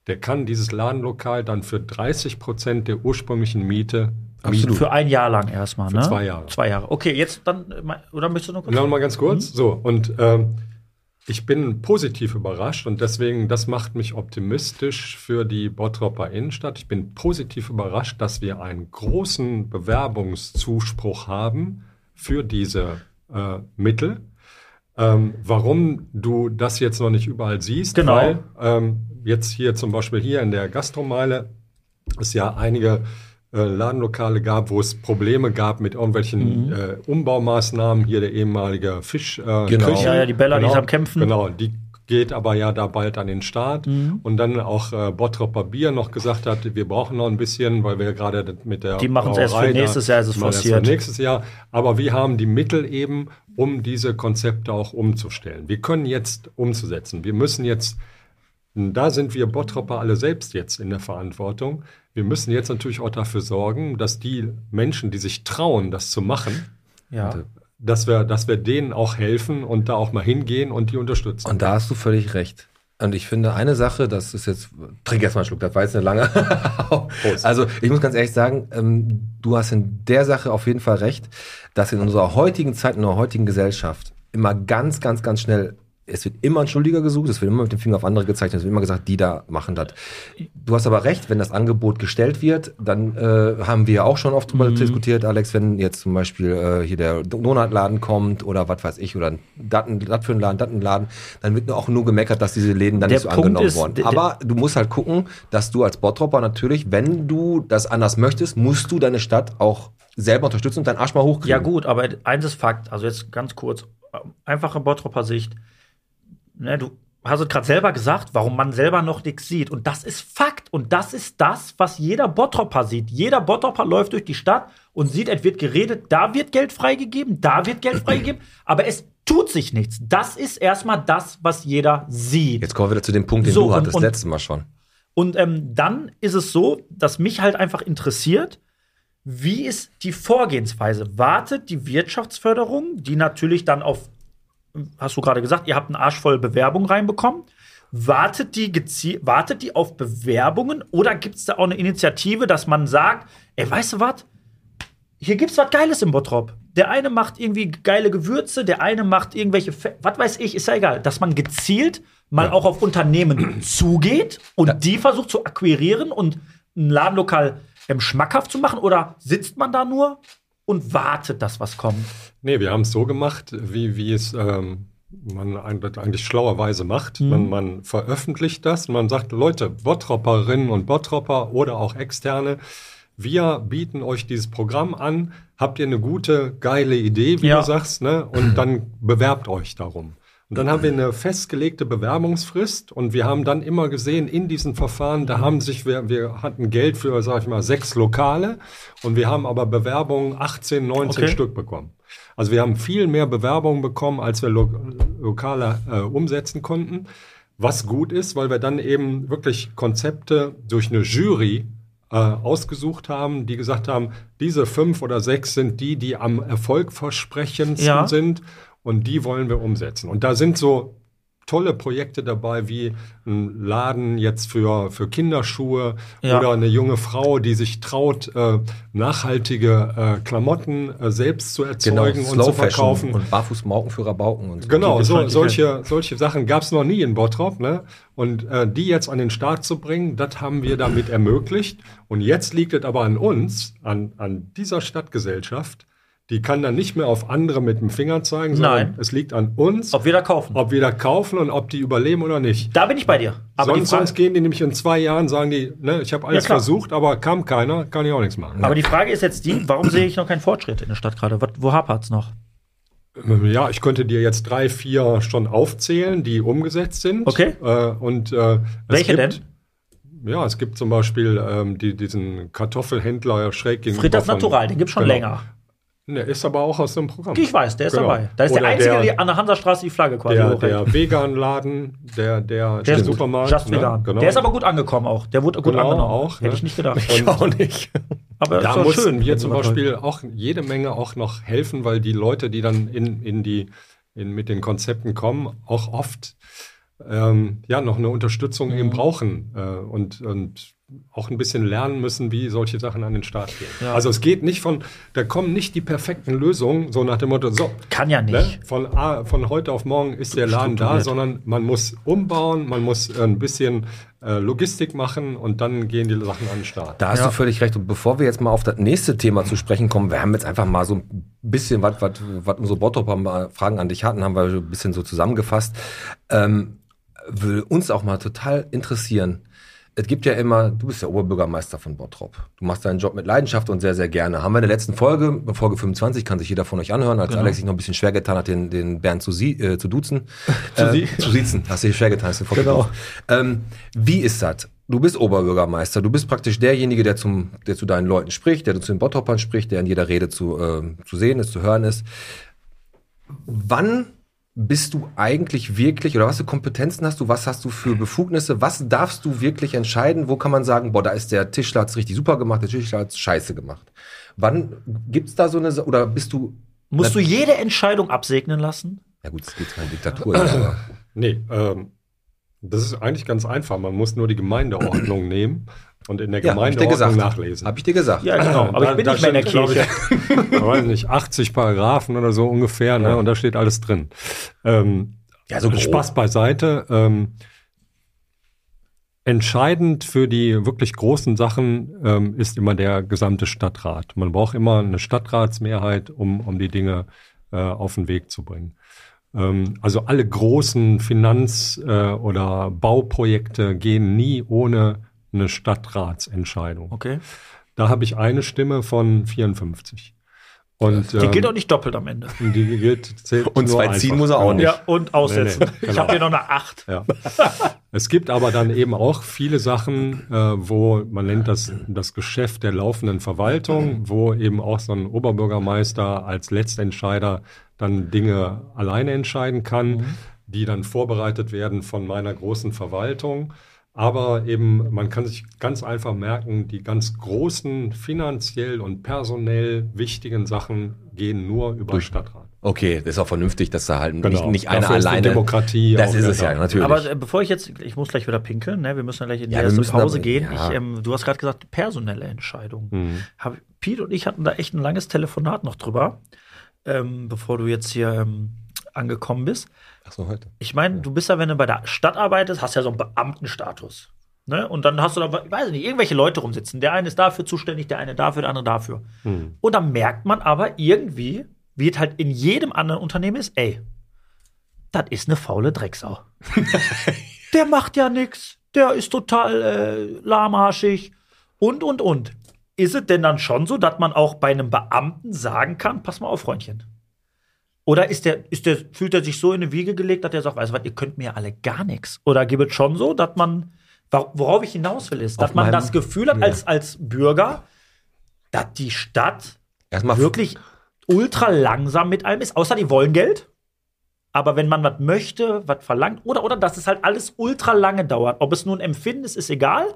der kann dieses Ladenlokal dann für 30 Prozent der ursprünglichen Miete mieten. Für ein Jahr lang erstmal, ne? zwei Jahre. Zwei Jahre. Okay, jetzt dann, oder möchtest du noch kurz? Noch mal ganz kurz. So, und ähm, ich bin positiv überrascht und deswegen, das macht mich optimistisch für die Bottropper Innenstadt. Ich bin positiv überrascht, dass wir einen großen Bewerbungszuspruch haben für diese äh, Mittel. Ähm, warum du das jetzt noch nicht überall siehst, Genau. weil ähm, jetzt hier zum Beispiel hier in der Gastromeile es ja einige äh, Ladenlokale gab, wo es Probleme gab mit irgendwelchen äh, Umbaumaßnahmen. Hier der ehemalige Fisch. Äh, Genau. Küche. Ja, ja, die Bella, die ist am Kämpfen. Genau, die geht aber ja da bald an den Start. Mhm. Und dann auch äh, Bottropper Bier noch gesagt hat, wir brauchen noch ein bisschen, weil wir gerade mit der Die machen's erst für nächstes Jahr, ist es machen erst forciert. für nächstes Jahr. Aber wir haben die Mittel eben, um diese Konzepte auch umzustellen. Wir können jetzt umzusetzen. Wir müssen jetzt da sind wir Bottropper alle selbst jetzt in der Verantwortung. Wir müssen jetzt natürlich auch dafür sorgen, dass die Menschen, die sich trauen, das zu machen, Ja. Dass wir, dass wir denen auch helfen und da auch mal hingehen und die unterstützen. Und da hast du völlig recht. Und ich finde eine Sache, das ist jetzt, trink erst mal einen Schluck, das war jetzt eine lange. also ich muss ganz ehrlich sagen, ähm, du hast in der Sache auf jeden Fall recht, dass in unserer heutigen Zeit, in unserer heutigen Gesellschaft immer ganz, ganz, ganz schnell, es wird immer ein Schuldiger gesucht, es wird immer mit dem Finger auf andere gezeichnet, es wird immer gesagt, die da machen das. Du hast aber recht, wenn das Angebot gestellt wird, dann äh, haben wir auch schon oft drüber diskutiert, Alex, wenn jetzt zum Beispiel äh, hier der Donutladen kommt oder was weiß ich, oder das für ein Laden, das ein Laden, dann wird auch nur gemeckert, dass diese Läden dann Der nicht so Punkt angenommen ist, wurden. Aber du musst halt gucken, dass du als Bottropper natürlich, wenn du das anders möchtest, musst du deine Stadt auch selber unterstützen und deinen Arsch mal hochkriegen. Ja, gut, aber eins ist Fakt. Also jetzt ganz kurz, einfache Bottropper Sicht. Ne, du hast es gerade selber gesagt, warum man selber noch nichts sieht. Und das ist Fakt. Und das ist das, was jeder Bottropper sieht. Jeder Bottropper läuft durch die Stadt und sieht, es wird geredet, da wird Geld freigegeben, da wird Geld freigegeben, aber es tut sich nichts. Das ist erstmal das, was jeder sieht. Jetzt kommen wir wieder zu dem Punkt, den So, du hattest, und- letztes Mal schon. Und ähm, dann ist es so, dass mich halt einfach interessiert, wie ist die Vorgehensweise? Wartet die Wirtschaftsförderung, die natürlich dann auf, hast du gerade gesagt, ihr habt einen Arsch voll Bewerbung reinbekommen. Wartet die, wartet die auf Bewerbungen oder gibt es da auch eine Initiative, dass man sagt, ey, weißt du was? Hier gibt's was Geiles im Bottrop. Der eine macht irgendwie geile Gewürze, der eine macht irgendwelche, Fe was weiß ich, ist ja egal. Dass man gezielt mal auch auf Unternehmen zugeht und die versucht zu akquirieren und ein Ladenlokal ähm, schmackhaft zu machen oder sitzt man da nur und wartet, dass was kommt? Nee, wir haben es so gemacht, wie, wie es ähm, man eigentlich schlauerweise macht. Man, man veröffentlicht das, man sagt, Leute, Bottropperinnen und Bottropper oder auch Externe, wir bieten euch dieses Programm an. Habt ihr eine gute, geile Idee, wie Ja. du sagst, ne? Und dann bewerbt euch darum. Und dann haben wir eine festgelegte Bewerbungsfrist und wir haben dann immer gesehen, in diesen Verfahren, da haben sich, wir, wir hatten Geld für, sag ich mal, sechs Lokale und wir haben aber Bewerbungen 18, 19 Okay. Stück bekommen. Also wir haben viel mehr Bewerbungen bekommen, als wir Lo Lokale äh, umsetzen konnten. Was gut ist, weil wir dann eben wirklich Konzepte durch eine Jury äh, ausgesucht haben, die gesagt haben, diese fünf oder sechs sind die, die am erfolgversprechendsten Ja. sind und die wollen wir umsetzen. Und da sind so tolle Projekte dabei, wie ein Laden jetzt für, für Kinderschuhe Ja. oder eine junge Frau, die sich traut, äh, nachhaltige äh, Klamotten äh, selbst zu erzeugen und Slow zu Fashion verkaufen. und Barfußmauken für Rabauken und so. Genau, so, solche, solche Sachen gab es noch nie in Bottrop. Ne? Und äh, die jetzt an den Start zu bringen, das haben wir damit ermöglicht. Und jetzt liegt es aber an uns, an, an dieser Stadtgesellschaft. Die kann dann nicht mehr auf andere mit dem Finger zeigen, sondern Nein. es liegt an uns, Ob wir da kaufen? ob wir da kaufen und ob die überleben oder nicht. da bin ich bei dir. Aber, sonst, die Frage, sonst gehen die nämlich in zwei Jahren, sagen die, ne, ich habe alles Ja, klar. versucht, aber kam keiner, kann ich auch nichts machen. aber die Frage ist jetzt die, warum sehe ich noch keinen Fortschritt in der Stadt gerade? Was- Wo hapert's noch? Ja, ich könnte dir jetzt drei, vier schon aufzählen, die umgesetzt sind. Okay. Äh, und äh, es Welche gibt, denn? Ja, es gibt zum Beispiel ähm, die, diesen Kartoffelhändler schräg gegenüber. Fritters von- Natural, den gibt's schon Genau. länger. Der ist aber auch aus dem Programm. Ich weiß, der ist Genau. dabei. Da ist Oder der Einzige, der- an der Hansastraße die Flagge quasi Der, der Vegan-Laden, der, der, Der. Supermarkt. Just ne? vegan. Genau. Der ist aber gut angekommen auch. Der wurde gut Genau, angenommen. auch, Hätte ne? ich nicht gedacht. Ich auch nicht. Aber da ist mussten schön. wir zum Beispiel auch jede Menge auch noch helfen, weil die Leute, die dann in, in die, in, mit den Konzepten kommen, auch oft ähm, ja noch eine Unterstützung Mhm. eben brauchen äh, und, und auch ein bisschen lernen müssen, wie solche Sachen an den Start gehen. Ja. Also es geht nicht von, da kommen nicht die perfekten Lösungen, so nach dem Motto, so, Kann ja Ne? nicht. Von, A- von heute auf morgen ist der Laden da, sondern man muss umbauen, man muss äh, ein bisschen äh, Logistik machen und dann gehen die Sachen an den Start. Da hast Ja. du völlig recht. Und bevor wir jetzt mal auf das nächste Thema zu sprechen kommen, wir haben jetzt einfach mal so ein bisschen, was, was, was unsere Bottrop Fragen an dich hatten, haben wir ein bisschen so zusammengefasst. Ähm, würde uns auch mal total interessieren. Es gibt ja immer, du bist ja Oberbürgermeister von Bottrop. Du machst deinen Job mit Leidenschaft und sehr, sehr gerne. Haben wir in der letzten Folge, Folge 25, kann sich jeder von euch anhören, als Alex sich noch ein bisschen schwer getan hat, den, den Bernd zu, sie, äh, zu duzen. zu, sie- zu siezen. Hast du dir schwer getan, hast du genau. ähm, Wie ist das? Du bist Oberbürgermeister, du bist praktisch derjenige, der, zum, der zu deinen Leuten spricht, der zu den Bottropern spricht, der in jeder Rede zu, ähm, zu sehen ist, zu hören ist. Wann bist du eigentlich wirklich oder was für Kompetenzen hast du, was hast du für Befugnisse, was darfst du wirklich entscheiden, wo kann man sagen, boah, da ist der Tischler hat's richtig super gemacht, der Tischler hat's scheiße gemacht. Wann gibt's da so eine, oder bist du, Musst du jede Entscheidung absegnen lassen? ja gut, es geht keine Diktatur, aber Nee, ähm, das ist eigentlich ganz einfach. Man muss nur die Gemeindeordnung nehmen und in der ja, Gemeindeordnung gesagt. nachlesen. Hab ich dir gesagt. Ja, genau. Aber Da- ich bin da nicht mehr in der Kirche. Ich, weiß nicht, 80 Paragraphen oder so ungefähr, ne? Und da steht alles drin. Ähm, Ja, so grob. Spaß beiseite. Ähm, entscheidend für die wirklich großen Sachen ähm, ist immer der gesamte Stadtrat. Man braucht immer eine Stadtratsmehrheit, um, um die Dinge äh, auf den Weg zu bringen. Ähm, also alle großen Finanz- äh, oder Bauprojekte gehen nie ohne eine Stadtratsentscheidung. Okay. Da habe ich eine Stimme von 54. Und, Die ähm, gilt auch nicht doppelt am Ende. die gilt, zählt Und zwei ziehen muss er auch nicht. Ja, und aussetzen. Nee, nee, Ich genau. habe hier noch eine 8. Ja. es gibt aber dann eben auch viele Sachen, äh, wo man nennt das das Geschäft der laufenden Verwaltung, wo eben auch so ein Oberbürgermeister als Letztentscheider dann Dinge alleine entscheiden kann, die dann vorbereitet werden von meiner großen Verwaltung. Aber eben, man kann sich ganz einfach merken, die ganz großen finanziell und personell wichtigen Sachen gehen nur über den Stadtrat. Okay, das ist auch vernünftig, dass da halt nicht, Genau. nicht einer ist die alleine. Demokratie das ist ja es ja, da. natürlich. Aber äh, bevor ich jetzt, ich muss gleich wieder pinkeln, ne? wir müssen ja gleich in die Ja, erste Pause aber- gehen. ja. Ich, ähm, du hast gerade gesagt, personelle Entscheidungen. Mhm. Hab, Piet und ich hatten da echt ein langes Telefonat noch drüber, ähm, bevor du jetzt hier ähm, angekommen bist. Ach so, heute. Ich meine, du bist ja, wenn du bei der Stadt arbeitest, hast ja so einen Beamtenstatus. Ne? Und dann hast du da, ich weiß nicht, irgendwelche Leute rumsitzen. Der eine ist dafür zuständig, der eine dafür, der andere dafür. Hm. Und dann merkt man aber irgendwie, wie es halt in jedem anderen Unternehmen ist, ey, das ist eine faule Drecksau. der macht ja nichts, der ist total äh, lahmarschig und, und, und. Ist es denn dann schon so, dass man auch bei einem Beamten sagen kann, pass mal auf, Freundchen. Oder ist der, ist der, fühlt er sich so in eine Wiege gelegt, dass er sagt, weißt du was, ihr könnt mir alle gar nichts? Oder gibt es schon so, dass man, wor- worauf ich hinaus will, ist, dass Auf man meinem- das Gefühl hat, Ja. als, als Bürger, dass die Stadt Erstmal wirklich ultra langsam mit allem ist, außer die wollen Geld. Aber wenn man was möchte, was verlangt, oder, oder dass es halt alles ultra lange dauert. Ob es nun Empfinden ist, ist egal.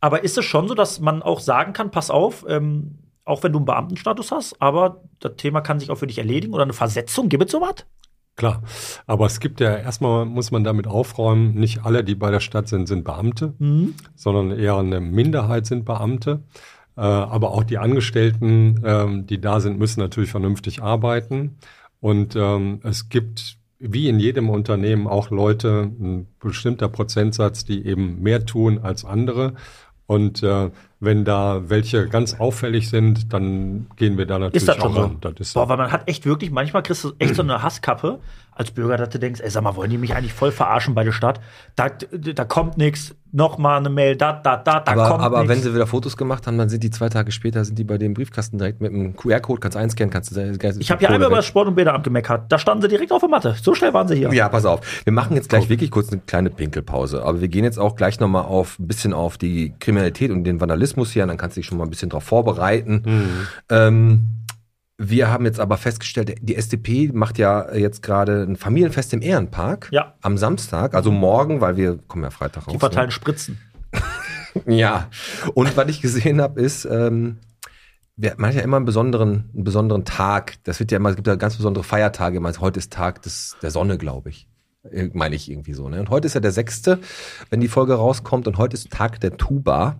Aber ist es schon so, dass man auch sagen kann, pass auf, ähm, auch wenn du einen Beamtenstatus hast, aber das Thema kann sich auch für dich erledigen oder eine Versetzung, gibt es sowas? Klar, aber es gibt ja erstmal muss man damit aufräumen, nicht alle, die bei der Stadt sind, sind Beamte, sondern eher eine Minderheit sind Beamte. Äh, aber auch die Angestellten, ähm, die da sind, müssen natürlich vernünftig arbeiten. Und ähm, es gibt wie in jedem Unternehmen auch Leute, ein bestimmter Prozentsatz, die eben mehr tun als andere. Und äh, wenn da welche ganz auffällig sind, dann gehen wir da natürlich Ist das schon auch so? ran. Das ist. Boah, weil man hat echt wirklich, manchmal kriegst du echt so eine Hasskappe als Bürger, dass du denkst, ey, sag mal, wollen die mich eigentlich voll verarschen bei der Stadt? Da, da kommt nichts, noch mal eine Mail, da, da, da, da aber, kommt aber nix. wenn sie wieder Fotos gemacht haben, dann sind die zwei Tage später, sind die bei dem Briefkasten direkt mit einem QR-Code, kannst du einscannen, kannst du Ich habe hier einmal über das Sport- und Bäderamt gemeckert. Da standen sie direkt auf der Matte. So schnell waren sie hier. Ja, pass auf. Wir machen jetzt gleich wirklich kurz eine kleine Pinkelpause. Aber wir gehen jetzt auch gleich nochmal auf ein bisschen auf die Kriminalität und den Vandalismus hier. Und dann kannst du dich schon mal ein bisschen drauf vorbereiten. Ähm, Wir haben jetzt aber festgestellt, die SDP macht ja jetzt gerade ein Familienfest im Ehrenpark Ja. am Samstag, also morgen, weil wir kommen ja Freitag raus. Die verteilen Spritzen. Ne? Ja. Und was ich gesehen habe, ist, ähm, man hat ja immer einen besonderen, einen besonderen Tag. Das wird ja immer, es gibt ja ganz besondere Feiertage. Immer, heute ist Tag des, der Sonne, glaube ich. Meine ich irgendwie so. Ne? Und heute ist ja der sechste, wenn die Folge rauskommt. Und heute ist Tag der Tuba.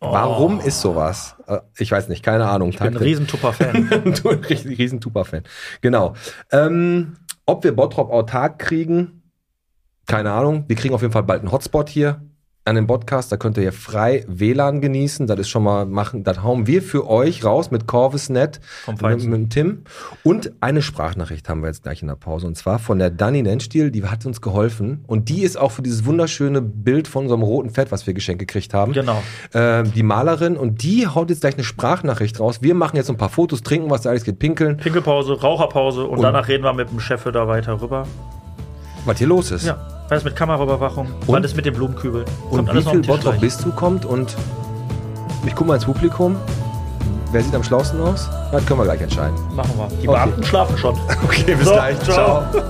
Warum ist sowas? Äh, Ich weiß nicht, keine Ahnung. Ich bin ein Riesentupper-Fan. du ein riesen, riesen Tuba-Fan. Genau. Ähm, ob wir Bottrop autark kriegen, keine Ahnung. Wir kriegen auf jeden Fall bald einen Hotspot hier an dem Podcast. Da könnt ihr ja frei WLAN genießen. Das ist schon mal machen. Das hauen wir für euch raus mit Corvusnet, Vom mit, mit Tim. Und eine Sprachnachricht haben wir jetzt gleich in der Pause. Und zwar von der Dani Nennstiel. Die hat uns geholfen. Und die ist auch für dieses wunderschöne Bild von unserem roten Fett, was wir geschenkt gekriegt haben genau. äh, die Malerin und die haut jetzt gleich eine Sprachnachricht raus. Wir machen jetzt ein paar Fotos, trinken was, alles geht pinkeln, Pinkelpause, Raucherpause und, Und- danach reden wir mit dem Chef da weiter rüber. Was hier los ist. Ja. Was ist mit Kameraüberwachung? Was ist mit den Blumenkübeln? Und Kommt wie alles noch viel Bottrop gleich. bist du kommt und ich gucke mal ins Publikum. Wer sieht am schlausten aus? Das können wir gleich entscheiden. Machen wir. Die Okay. Beamten schlafen schon. Okay, bis So, gleich. ciao. Hallöli,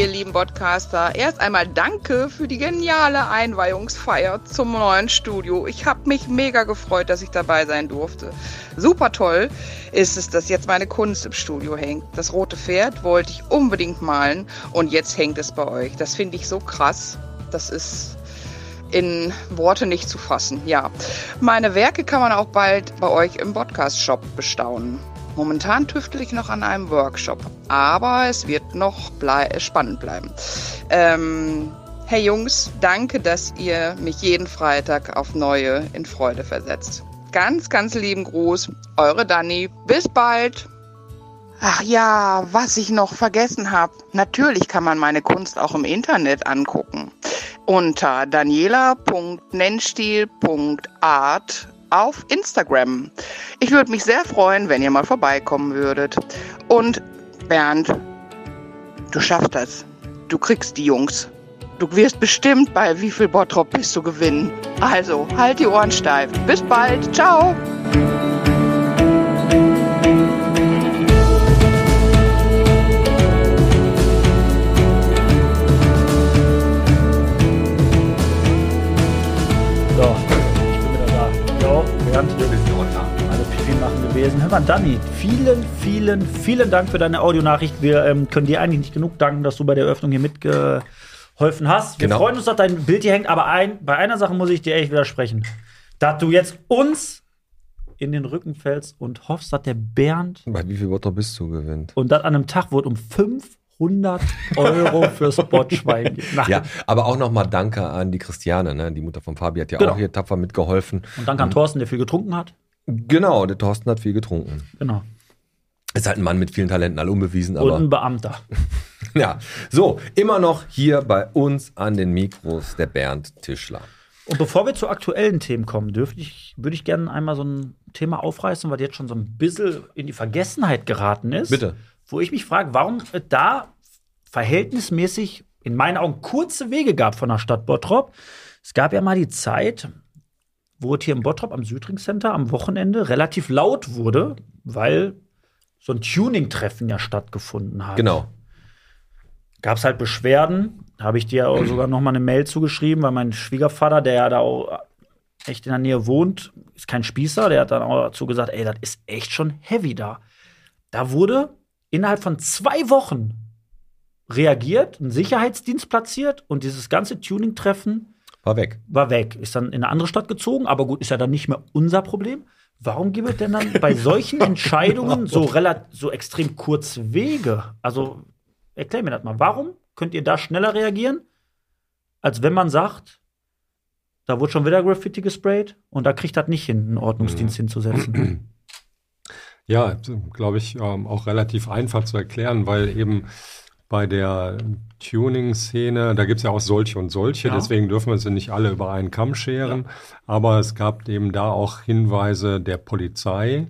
ihr lieben Podcaster. Erst einmal danke für die geniale Einweihungsfeier zum neuen Studio. Ich habe mich mega gefreut, dass ich dabei sein durfte. Super toll ist es, dass jetzt meine Kunst im Studio hängt. Das rote Pferd wollte ich unbedingt malen und jetzt hängt es bei euch. Das finde ich so krass. Das ist in Worte nicht zu fassen. Ja, meine Werke kann man auch bald bei euch im Podcast-Shop bestaunen. Momentan tüftel ich noch an einem Workshop, aber es wird noch blei spannend bleiben. Ähm, hey Jungs, danke, dass ihr mich jeden Freitag auf neue in Freude versetzt. Ganz, ganz lieben Gruß, eure Dani. Bis bald. Ach ja, was ich noch vergessen habe. Natürlich kann man meine Kunst auch im Internet angucken. Unter daniela.nennstil.art auf Instagram. Ich würde mich sehr freuen, wenn ihr mal vorbeikommen würdet. Und Bernd, du schaffst das. Du kriegst die Jungs. Du wirst bestimmt bei wie viel Bottrop bist du gewinnen. Also, halt die Ohren steif. Bis bald. Ciao. Gewesen. Hör mal, Dani, vielen, vielen, vielen Dank für deine Audionachricht. Wir ähm, können dir eigentlich nicht genug danken, dass du bei der Eröffnung hier mitgeholfen hast. Wir Genau. freuen uns, dass dein Bild hier hängt, aber ein, bei einer Sache muss ich dir echt widersprechen. Dass du jetzt uns in den Rücken fällst und hoffst, dass der Bernd Bei wie viel Bottrop bist du gewinnt? und das an einem Tag wird um 500 Euro fürs Botschwein. Ja, aber auch nochmal Danke an die Christiane, ne? die Mutter von Fabi hat ja Genau. auch hier tapfer mitgeholfen. Und danke an Thorsten, der viel getrunken hat. Genau, der Thorsten hat viel getrunken. Genau. Ist halt ein Mann mit vielen Talenten, alle unbewiesen, Und aber ein Beamter. ja. So, immer noch hier bei uns an den Mikros der Bernd Tischler. Und bevor wir zu aktuellen Themen kommen, dürfte ich, würde ich gerne einmal so ein Thema aufreißen, weil jetzt schon so ein bisschen in die Vergessenheit geraten ist. Bitte. Wo ich mich frage, warum es da verhältnismäßig in meinen Augen kurze Wege gab von der Stadt Bottrop. Es gab ja mal die Zeit, wo es hier im Bottrop am Südring Center am Wochenende relativ laut wurde, weil so ein Tuning-Treffen ja stattgefunden hat Genau. gab es halt Beschwerden. Da habe ich dir auch sogar noch mal eine Mail zugeschrieben, weil mein Schwiegervater, der ja da auch echt in der Nähe wohnt, ist kein Spießer, der hat dann auch dazu gesagt, ey, das ist echt schon heavy da. Da wurde innerhalb von zwei Wochen reagiert, ein Sicherheitsdienst platziert und dieses ganze Tuning-Treffen War weg. war weg. Ist dann in eine andere Stadt gezogen, aber gut, ist ja dann nicht mehr unser Problem. Warum gibt es denn dann bei solchen Entscheidungen so, so extrem kurze Wege? Also, erklär mir das mal. Warum könnt ihr da schneller reagieren, als wenn man sagt, da wurde schon wieder Graffiti gesprayt und da kriegt das nicht hin, einen Ordnungsdienst hinzusetzen? Ja, glaube ich, ähm, auch relativ einfach zu erklären, weil eben bei der Tuning-Szene, da gibt es ja auch solche und solche, Ja. deswegen dürfen wir sie nicht alle über einen Kamm scheren. Aber es gab eben da auch Hinweise der Polizei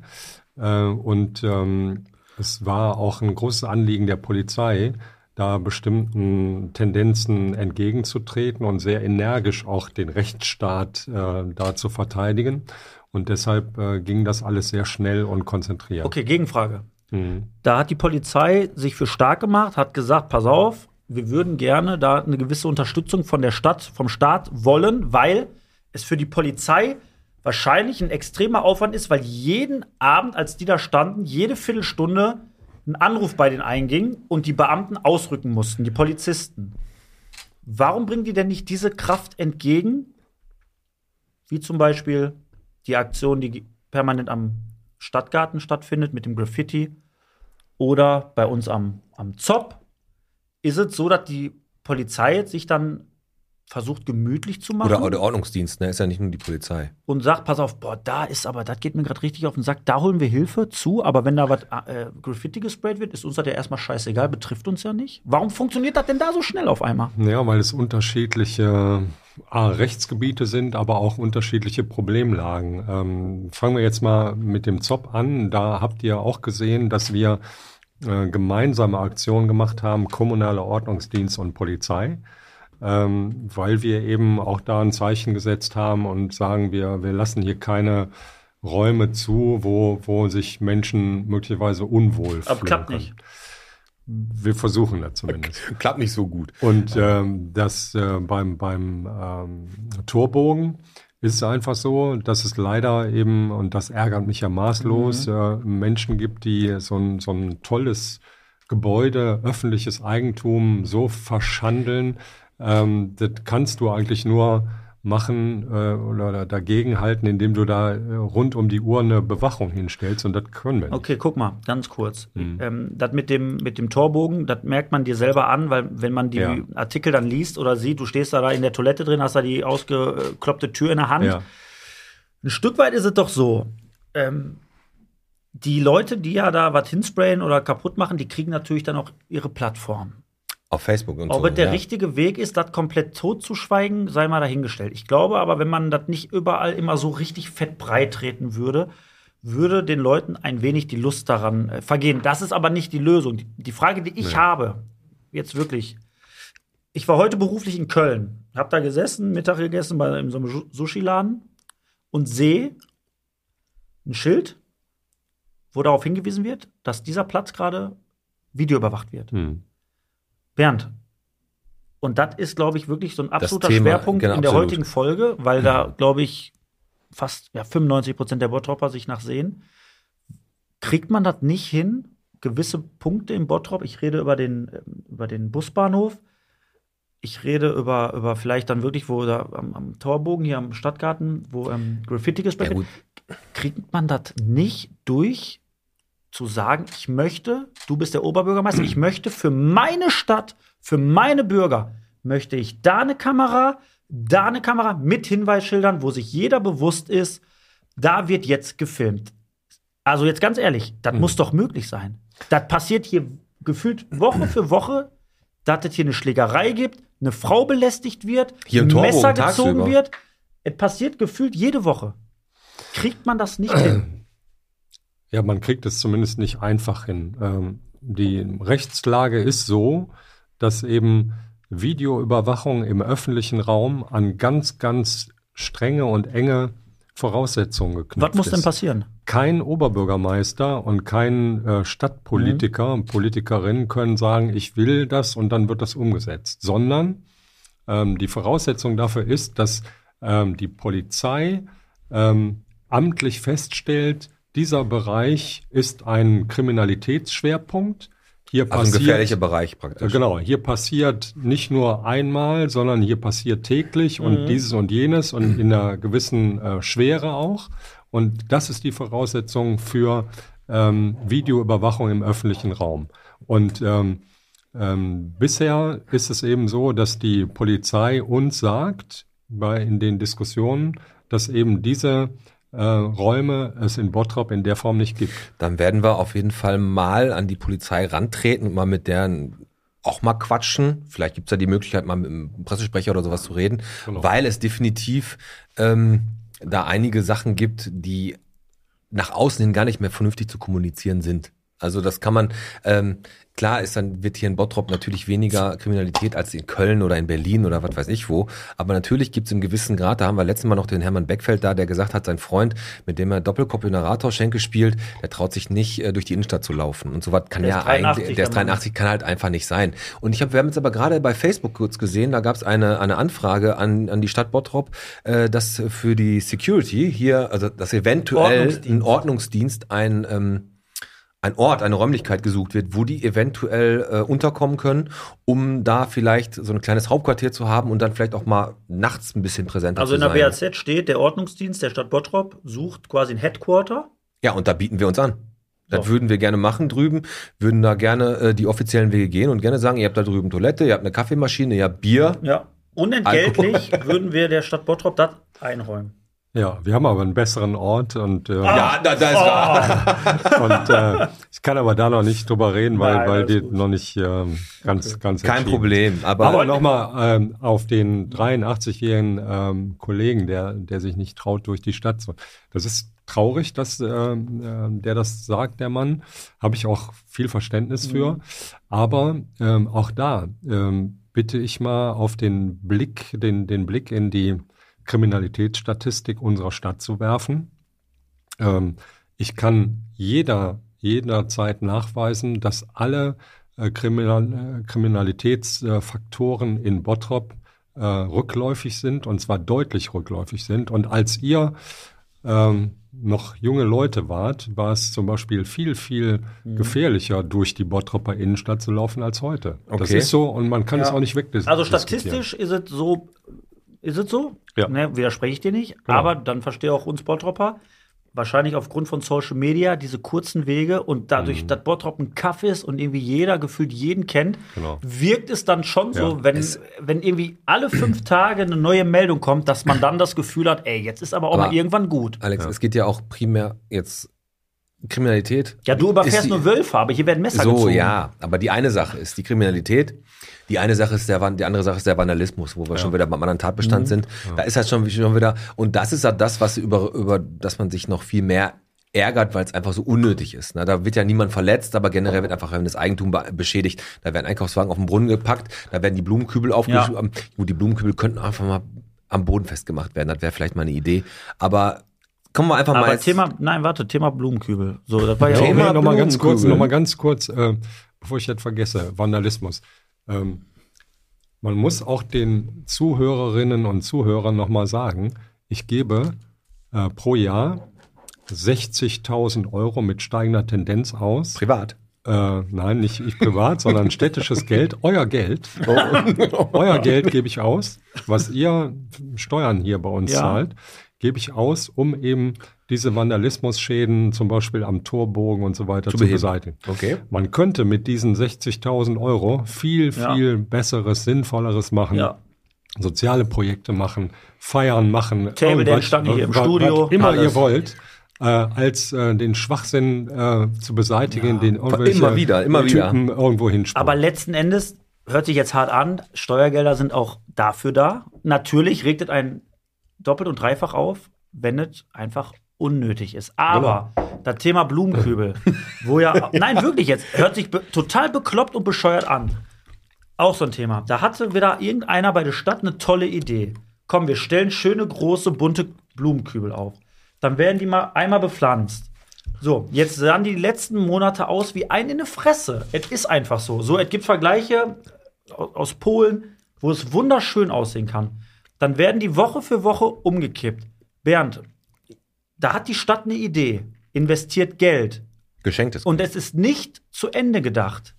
äh, und ähm, es war auch ein großes Anliegen der Polizei, da bestimmten Tendenzen entgegenzutreten und sehr energisch auch den Rechtsstaat äh, da zu verteidigen. Und deshalb äh, ging das alles sehr schnell und konzentriert. Okay, Gegenfrage. Mhm. Da hat die Polizei sich für stark gemacht, hat gesagt, pass auf, wir würden gerne da eine gewisse Unterstützung von der Stadt, vom Staat wollen, weil es für die Polizei wahrscheinlich ein extremer Aufwand ist, weil jeden Abend, als die da standen, jede Viertelstunde ein Anruf bei denen einging und die Beamten ausrücken mussten, die Polizisten. Warum bringen die denn nicht diese Kraft entgegen? Wie zum Beispiel die Aktion, die permanent am Stadtgarten stattfindet mit dem Graffiti oder bei uns am, am Zopp. Ist es so, dass die Polizei sich dann versucht, gemütlich zu machen? Oder, oder Ordnungsdienst, ne? Ist ja nicht nur die Polizei. und sagt, pass auf, boah, da ist aber, das geht mir gerade richtig auf den Sack, da holen wir Hilfe zu, aber wenn da was äh, Graffiti gesprayt wird, ist uns das ja erstmal scheißegal, betrifft uns ja nicht. Warum funktioniert das denn da so schnell auf einmal? Ja, weil es unterschiedliche A, Rechtsgebiete sind, aber auch unterschiedliche Problemlagen. Ähm, fangen wir jetzt mal mit dem ZOP an. Da habt ihr auch gesehen, dass wir äh, gemeinsame Aktionen gemacht haben, kommunaler Ordnungsdienst und Polizei, ähm, weil wir eben auch da ein Zeichen gesetzt haben und sagen, wir, wir lassen hier keine Räume zu, wo, wo sich Menschen möglicherweise unwohl fühlen. Aber klappt können. nicht. Wir versuchen das zumindest. Klappt nicht so gut. Und ähm, das äh, beim, beim ähm, Torbogen ist es einfach so, dass es leider eben, und das ärgert mich ja maßlos, äh, Menschen gibt, die so ein, so ein tolles Gebäude, öffentliches Eigentum so verschandeln. Ähm, das kannst du eigentlich nur machen äh, oder dagegen halten, indem du da äh, rund um die Uhr eine Bewachung hinstellst und das können wir nicht. Okay, guck mal, ganz kurz. Mhm. Ähm, das mit dem, mit dem Torbogen, das merkt man dir selber an, weil wenn man die Ja. Artikel dann liest oder sieht, du stehst da, da in der Toilette drin, hast da die ausgekloppte Tür in der Hand. Ja. Ein Stück weit ist es doch so. Ähm, die Leute, die ja da was hinsprayen oder kaputt machen, die kriegen natürlich dann auch ihre Plattform. Auf Facebook und Ob so. es der ja. richtige Weg ist, das komplett totzuschweigen, sei mal dahingestellt. Ich glaube aber, wenn man das nicht überall immer so richtig fett breit treten würde, würde den Leuten ein wenig die Lust daran äh, vergehen. Das ist aber nicht die Lösung. Die, die Frage, die ich Nee. habe, jetzt wirklich, ich war heute beruflich in Köln, habe da gesessen, Mittag gegessen bei in so einem Sushi-Laden und sehe ein Schild, wo darauf hingewiesen wird, dass dieser Platz gerade videoüberwacht wird. Hm. Bernd. Und das ist, glaube ich, wirklich so ein absoluter Thema, Schwerpunkt genau, in der absolut. heutigen Folge, weil da, glaube ich, fast ja, 95 Prozent der Bottropper sich nachsehen. Kriegt man das nicht hin, gewisse Punkte im Bottrop, ich rede über den, ähm, über den Busbahnhof, ich rede über, über vielleicht dann wirklich, wo da am, am Torbogen hier am Stadtgarten, wo ähm, Graffiti gesprayt Ja, kriegt man das nicht durch, zu sagen, ich möchte, du bist der Oberbürgermeister, ich möchte für meine Stadt, für meine Bürger, möchte ich da eine Kamera, da eine Kamera mit Hinweisschildern, wo sich jeder bewusst ist, da wird jetzt gefilmt. Also jetzt ganz ehrlich, das muss doch möglich sein. Das passiert hier gefühlt Woche für Woche, dass es hier eine Schlägerei gibt, eine Frau belästigt wird, Hier ein Messer gezogen tagsüber. wird. Es passiert gefühlt jede Woche. Kriegt man das nicht hin? Ja, man kriegt es zumindest nicht einfach hin. Ähm, die Rechtslage ist so, dass eben Videoüberwachung im öffentlichen Raum an ganz, ganz strenge und enge Voraussetzungen geknüpft Was muss ist. denn passieren? Kein Oberbürgermeister und kein äh, Stadtpolitiker, Mhm. Politikerin können sagen, ich will das und dann wird das umgesetzt, sondern ähm, die Voraussetzung dafür ist, dass ähm, die Polizei ähm, amtlich feststellt, dieser Bereich ist ein Kriminalitätsschwerpunkt. Hier Also ein passiert, gefährlicher Bereich äh, praktisch. Genau, hier passiert nicht nur einmal, sondern hier passiert täglich und dieses und jenes und in einer gewissen äh, Schwere auch. Und das ist die Voraussetzung für ähm, Videoüberwachung im öffentlichen Raum. Und ähm, ähm, bisher ist es eben so, dass die Polizei uns sagt, bei, in den Diskussionen, dass eben diese äh, Räume es in Bottrop in der Form nicht gibt. Dann werden wir auf jeden Fall mal an die Polizei rantreten und mal mit deren auch mal quatschen. Vielleicht gibt es ja die Möglichkeit, mal mit einem Pressesprecher oder sowas zu reden, Genau. weil es definitiv ähm, da einige Sachen gibt, die nach außen hin gar nicht mehr vernünftig zu kommunizieren sind. Also das kann man, ähm, klar ist dann, wird hier in Bottrop natürlich weniger Kriminalität als in Köln oder in Berlin oder was weiß ich wo. Aber natürlich gibt es im gewissen Grad, da haben wir letztes Mal noch den Hermann Beckfeld da, der gesagt hat, sein Freund, mit dem er Doppelkopf in der Rathausschenke spielt, der traut sich nicht, äh, durch die Innenstadt zu laufen. Und sowas kann Der ja ist 83, eigentlich, der ist der Mann. 83, kann halt einfach nicht sein. Und ich hab, wir haben jetzt aber gerade bei Facebook kurz gesehen, da gab es eine, eine Anfrage an, an die Stadt Bottrop, äh, dass für die Security hier, also dass eventuell Ordnungsdienst. ein Ordnungsdienst ein ähm, ein Ort, eine Räumlichkeit gesucht wird, wo die eventuell äh, unterkommen können, um da vielleicht so ein kleines Hauptquartier zu haben und dann vielleicht auch mal nachts ein bisschen präsenter Also zu in der sein. BAZ steht, der Ordnungsdienst der Stadt Bottrop sucht quasi ein Headquarter. Ja, und da bieten wir uns an. Das würden wir gerne machen drüben, würden da gerne äh, die offiziellen Wege gehen und gerne sagen, ihr habt da drüben Toilette, ihr habt eine Kaffeemaschine, ihr habt Bier. Ja. Unentgeltlich würden wir der Stadt Bottrop das einräumen. Ja, wir haben aber einen besseren Ort und, äh, Ja, da, da ist und äh, ich kann aber da noch nicht drüber reden, weil, Nein, weil die gut. noch nicht ähm, ganz, ganz kein Problem. Aber, Aber nochmal ähm, auf den 83-jährigen ähm, Kollegen, der, der sich nicht traut, durch die Stadt zu. Das ist traurig, dass ähm, ähm, der das sagt, der Mann. Habe ich auch viel Verständnis für. Aber ähm, auch da ähm, bitte ich mal auf den Blick, den, den Blick in die Kriminalitätsstatistik unserer Stadt zu werfen. Ähm, ich kann jeder, jederzeit nachweisen, dass alle äh, Kriminal, äh, Kriminalitätsfaktoren in Bottrop äh, rückläufig sind und zwar deutlich rückläufig sind. Und als ihr ähm, noch junge Leute wart, war es zum Beispiel viel, viel Mhm. gefährlicher, durch die Bottropper Innenstadt zu laufen als heute. Das Okay. ist so und man kann es Ja. auch nicht wegdiskutieren. Also statistisch ist es so, ist es so? Ja. Ne, widerspreche ich dir nicht. Genau. Aber dann verstehe auch uns Bottropper. Wahrscheinlich aufgrund von Social Media, diese kurzen Wege und Mhm. dadurch, dass Bottrop ein Kaff ist und irgendwie jeder gefühlt jeden kennt, Genau. wirkt es dann schon so, Ja. wenn, wenn irgendwie alle fünf Tage eine neue Meldung kommt, dass man dann das Gefühl hat, ey, jetzt ist aber auch Aber- mal irgendwann gut. Alex, es geht ja auch primär jetzt Kriminalität. Ja, du überfährst die- nur Wölfe, aber hier werden Messer So, gezogen. ja. Aber die eine Sache ist die Kriminalität. Die eine Sache ist der, die andere Sache ist der Vandalismus, wo wir schon wieder beim anderen Mhm. Tatbestand sind. Da ist halt schon, schon wieder, und das ist halt das, was über, über, dass man sich noch viel mehr ärgert, weil es einfach so unnötig ist. Ne? Da wird ja niemand verletzt, aber generell wird einfach das Eigentum be- beschädigt. Da werden Einkaufswagen auf den Brunnen gepackt, da werden die Blumenkübel aufgeschrieben. Gut, die Blumenkübel könnten einfach mal am Boden festgemacht werden. Das wäre vielleicht mal eine Idee. Aber kommen wir einfach mal Aber jetzt. Thema, nein, warte, Thema Blumenkübel. So, das war ja Thema auch Ja, noch mal ganz kurz, noch mal ganz kurz, äh, bevor ich das vergesse, Vandalismus. Ähm, man muss auch den Zuhörerinnen und Zuhörern noch mal sagen, ich gebe äh, pro Jahr 60.000 Euro mit steigender Tendenz aus. Privat. Äh, nein, nicht ich privat, sondern städtisches Geld, euer Geld. euer Geld gebe ich aus, was ihr Steuern hier bei uns Ja. zahlt, gebe ich aus, um eben diese Vandalismusschäden zum Beispiel am Torbogen und so weiter zu, beheben. beseitigen. Okay. Man könnte mit diesen 60.000 Euro viel, Ja. viel besseres, sinnvolleres machen. Ja. Soziale Projekte machen, Feiern machen. Table Dance stand hier im Studio, Was immer alles. ihr wollt. Äh, als äh, den Schwachsinn äh, zu beseitigen, den irgendwelche Immer wieder, immer wieder. Typen irgendwo hinspulen. Aber letzten Endes hört sich jetzt hart an. Steuergelder sind auch dafür da. Natürlich regt es einen doppelt und dreifach auf, wenn es einfach unnötig ist. Aber das Thema Blumenkübel, wo ja, nein, wirklich jetzt, hört sich be total bekloppt und bescheuert an. Auch so ein Thema. Da hatte wieder irgendeiner bei der Stadt eine tolle Idee. Komm, wir stellen schöne, große, bunte Blumenkübel auf. Dann werden die mal einmal bepflanzt. So, jetzt sahen die letzten Monate aus wie ein in eine Fresse. Es ist einfach so. So, es gibt Vergleiche au- aus Polen, wo es wunderschön aussehen kann. Dann werden die Woche für Woche umgekippt. Bernd, da hat die Stadt eine Idee, investiert Geld Geschenktes. und es ist nicht zu Ende gedacht.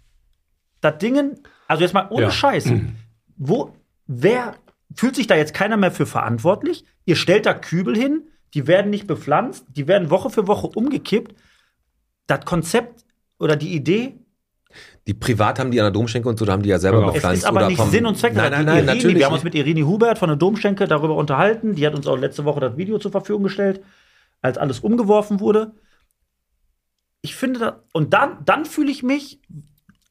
Das Dingen, also jetzt mal ohne Ja. Scheiß, wo, wer fühlt sich da jetzt keiner mehr für verantwortlich? Ihr stellt da Kübel hin, die werden nicht bepflanzt, die werden Woche für Woche umgekippt. Das Konzept oder die Idee, Die privat haben die an der Domschenke und so, da haben die ja selber Genau. es bepflanzt. ist aber oder nicht Sinn und Zweck. Nein, nein, nein, Irini, natürlich. Wir haben uns mit Irini Hubert von der Domschenke darüber unterhalten. Die hat uns auch letzte Woche das Video zur Verfügung gestellt, als alles umgeworfen wurde. Ich finde das, und dann, dann fühle ich mich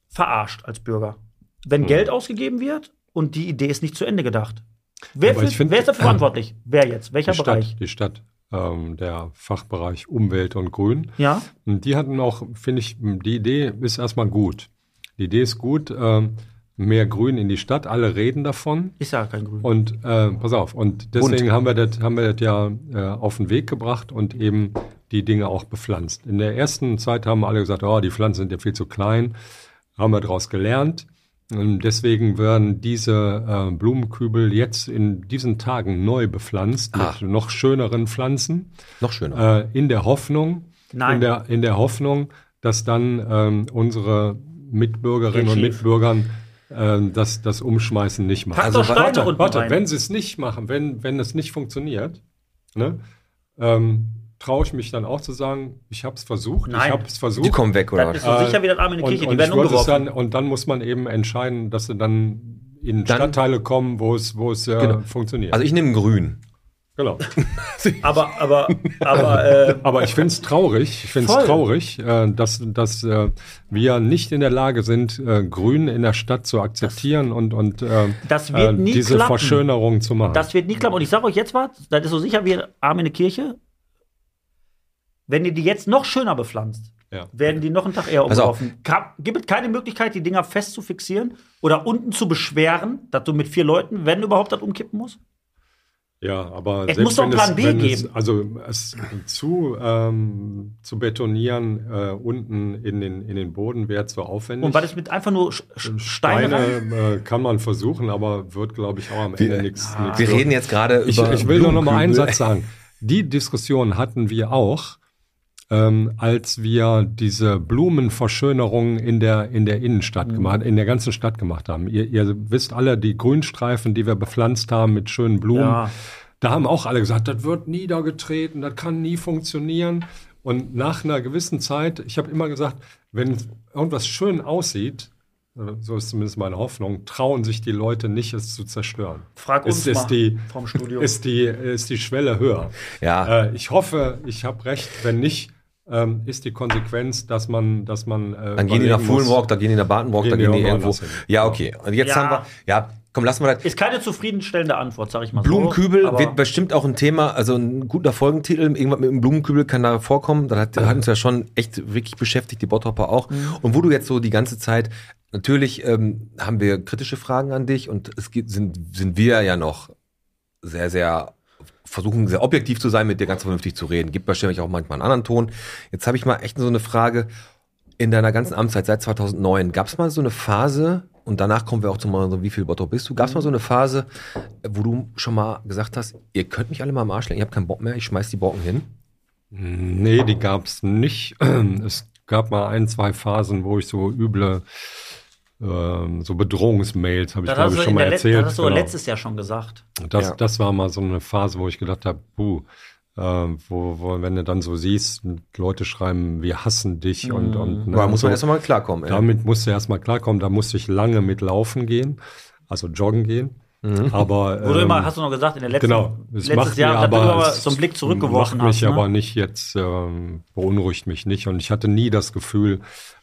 verarscht als Bürger. Wenn Geld ausgegeben wird und die Idee ist nicht zu Ende gedacht. Wer, fühlt, find- wer ist dafür verantwortlich? Wer jetzt? Welcher die Bereich? Stadt, die Stadt. Ähm, der Fachbereich Umwelt und Grün. Ja. Und die hatten auch, finde ich, die Idee ist erstmal gut. Die Idee ist gut, ähm, mehr Grün in die Stadt. Alle reden davon. Ist ja kein Grün. Und äh, pass auf, und deswegen haben wir das, haben wir das ja äh, auf den Weg gebracht und eben die Dinge auch bepflanzt. In der ersten Zeit haben alle gesagt, oh, die Pflanzen sind ja viel zu klein. Haben wir daraus gelernt. Und deswegen werden diese äh, Blumenkübel jetzt in diesen Tagen neu bepflanzt Ah. mit noch schöneren Pflanzen Noch schöner. äh, in der Hoffnung, Nein. in der, in der Hoffnung, dass dann ähm, unsere Mitbürgerinnen und. Mitbürgern ähm, das, das Umschmeißen nicht machen. Pack Also warte, warte, rein. wenn sie es nicht machen, wenn, wenn es nicht funktioniert, ne, ähm, traue ich mich dann auch zu sagen, ich habe es versucht, Nein. ich habe es versucht. Die kommen weg, oder das was? ist so Äh, sicher wie das Arm in die und, Kirche. und Die werden umgeworfen. dann, und dann muss man eben entscheiden, dass sie dann in Dann- Stadtteile kommen, wo es, wo es äh, Genau. funktioniert. Also ich nehme grün. genau. aber, aber, aber, äh, Aber ich finde es traurig, ich finde es traurig, äh, dass, dass äh, wir nicht in der Lage sind, äh, Grün in der Stadt zu akzeptieren und, und äh, Das wird äh, nie diese klappen. Verschönerung zu machen. das wird nie klappen. Und ich sage euch jetzt was, das ist so sicher wie Arm in die Kirche. Wenn ihr die jetzt noch schöner bepflanzt, Ja. werden die noch einen Tag eher umgeworfen. Gibt es keine Möglichkeit, die Dinger fest zu fixieren oder unten zu beschweren, dass du mit vier Leuten, wenn überhaupt, das umkippen musst? Ja, aber Es selbst muss doch wenn einen Plan B geben. Es, also es zu, ähm, zu betonieren äh, unten in den, in den Boden wäre zu aufwendig. Und weil das mit einfach nur Sch- Steine, rein? Steine äh, kann man versuchen, aber wird, glaube ich, auch am Ende nichts. Wir wird. reden jetzt gerade Ich, über ich will nur noch mal einen. Satz sagen. Die Diskussion hatten wir auch, ähm, als wir diese Blumenverschönerung in der, in der Innenstadt Mhm. gemacht, in der ganzen Stadt gemacht haben. Ihr, ihr wisst alle, die Grünstreifen, die wir bepflanzt haben mit schönen Blumen. Ja. Da haben auch alle gesagt, das wird niedergetreten, das kann nie funktionieren. Und nach einer gewissen Zeit, ich habe immer gesagt, wenn irgendwas schön aussieht, äh, so ist zumindest meine Hoffnung, trauen sich die Leute nicht, es zu zerstören. Frag uns ist, ist mal die, vom Studio. Ist die, ist die Schwelle höher. Ja. Äh, ich hoffe, ich habe recht. Wenn nicht, ähm, ist die Konsequenz, dass man, dass man. Äh, Dann gehen die nach überlegen muss- Fullenrock, da gehen die nach Badenbrock, da Gehen die gehen die irgendwo. Ja, okay. Und jetzt Ja. haben wir, ja, komm, lassen wir das. ist keine zufriedenstellende Antwort, sag ich mal Blumenkübel so. wird bestimmt auch ein Thema, also ein guter Folgentitel, irgendwas mit einem Blumenkübel kann da vorkommen. Das hat, hat uns ja schon echt wirklich beschäftigt, die Bottropper auch. Mhm. Und wo du jetzt so die ganze Zeit, natürlich ähm, haben wir kritische Fragen an dich und es gibt, sind, sind wir ja noch sehr, sehr versuchen sehr objektiv zu sein, mit dir ganz vernünftig zu reden. Gibt wahrscheinlich auch manchmal einen anderen Ton. Jetzt habe ich mal echt so eine Frage. In deiner ganzen Amtszeit seit 2009, gab es mal so eine Phase, und danach kommen wir auch zum so, wie viel Bottrop bist du, gab es mal so eine Phase, wo du schon mal gesagt hast, ihr könnt mich alle mal am Arsch lecken, ich habe keinen Bock mehr, ich schmeiß die Brocken hin? Nee, die gab's nicht. Es gab mal ein, zwei Phasen, wo ich so üble, ähm, so Bedrohungsmails, habe ich glaube ich du schon mal erzählt. das hast du genau. letztes Jahr schon gesagt. Das, Ja. das war mal so eine Phase, wo ich gedacht habe, puh, äh, wo, wo, wenn du dann so siehst, Leute schreiben, wir hassen dich und, und ne, Da muss man so. erst mal klarkommen. Ey. Damit musste ich erstmal klarkommen, da musste ich lange mit laufen gehen, also joggen gehen. Aber Wo du ähm, immer, hast du noch gesagt, in der letzten, Genau, es letztes macht Jahr, mir dass du aber, aber es so einen Blick zurückgeworfen macht mich hast. aber Ne? nicht jetzt, ähm, beunruhigt mich nicht und ich hatte nie das Gefühl,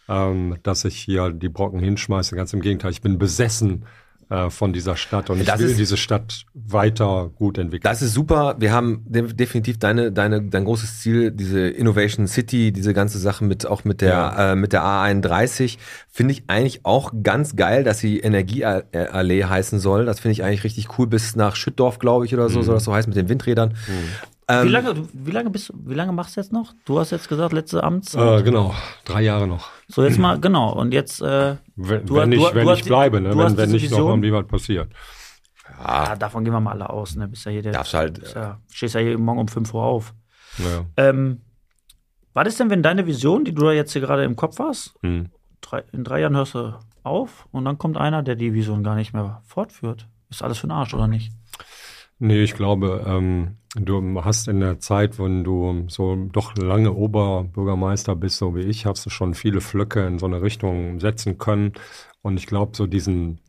ähm, dass ich hier die Brocken hinschmeiße. Ganz im Gegenteil, ich bin besessen äh, von dieser Stadt und ich Das will ist- diese Stadt weiter gut entwickeln. Das ist super. Wir haben de definitiv deine, deine, dein großes Ziel, diese Innovation City, diese ganze Sache mit auch mit der Ja. äh, mit der A31 finde ich eigentlich auch ganz geil, dass sie Energieallee heißen soll. Das finde ich eigentlich richtig cool bis nach Schüttdorf, glaube ich, oder so soll das so heißen mit den Windrädern. Ähm, Wie lange, du- wie lange bist du, wie lange machst du jetzt noch? Du hast jetzt gesagt, letzte Amtszeit. Äh, genau, drei Jahre noch. so, jetzt mal, genau. Und jetzt, äh, Wenn, Du wenn hast- ich, du- wenn du ich hast bleibe, ne? du wenn, wenn nicht noch irgendwie was passiert. ja, davon gehen wir mal alle aus, ne? Bist ja hier der, Darfst halt, bist ja, stehst ja hier morgen um 5 Uhr auf. Ja. Ähm, was ist denn, wenn deine Vision, die du da jetzt hier gerade im Kopf hast, Hm. drei, in drei Jahren hörst du auf und dann kommt einer, der die Vision gar nicht mehr fortführt? Ist alles für den Arsch, oder nicht? Nee, ich glaube, ähm, du hast in der Zeit, wenn du so doch lange Oberbürgermeister bist, so wie ich, hast du schon viele Flöcke in so eine Richtung setzen können. Und ich glaube, so diesen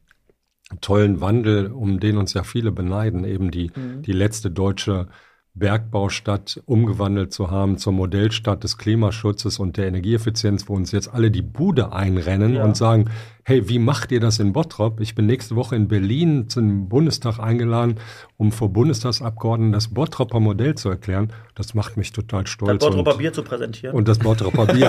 tollen Wandel, um den uns ja viele beneiden, eben die, die letzte deutsche Bergbaustadt umgewandelt zu haben zur Modellstadt des Klimaschutzes und der Energieeffizienz, wo uns jetzt alle die Bude einrennen Ja. und sagen, hey, wie macht ihr das in Bottrop? Ich bin nächste Woche in Berlin zum Bundestag eingeladen, um vor Bundestagsabgeordneten das Bottroper Modell zu erklären. Das macht mich total Das stolz. Bottroper und, Bier zu präsentieren. und das Bottroper Bier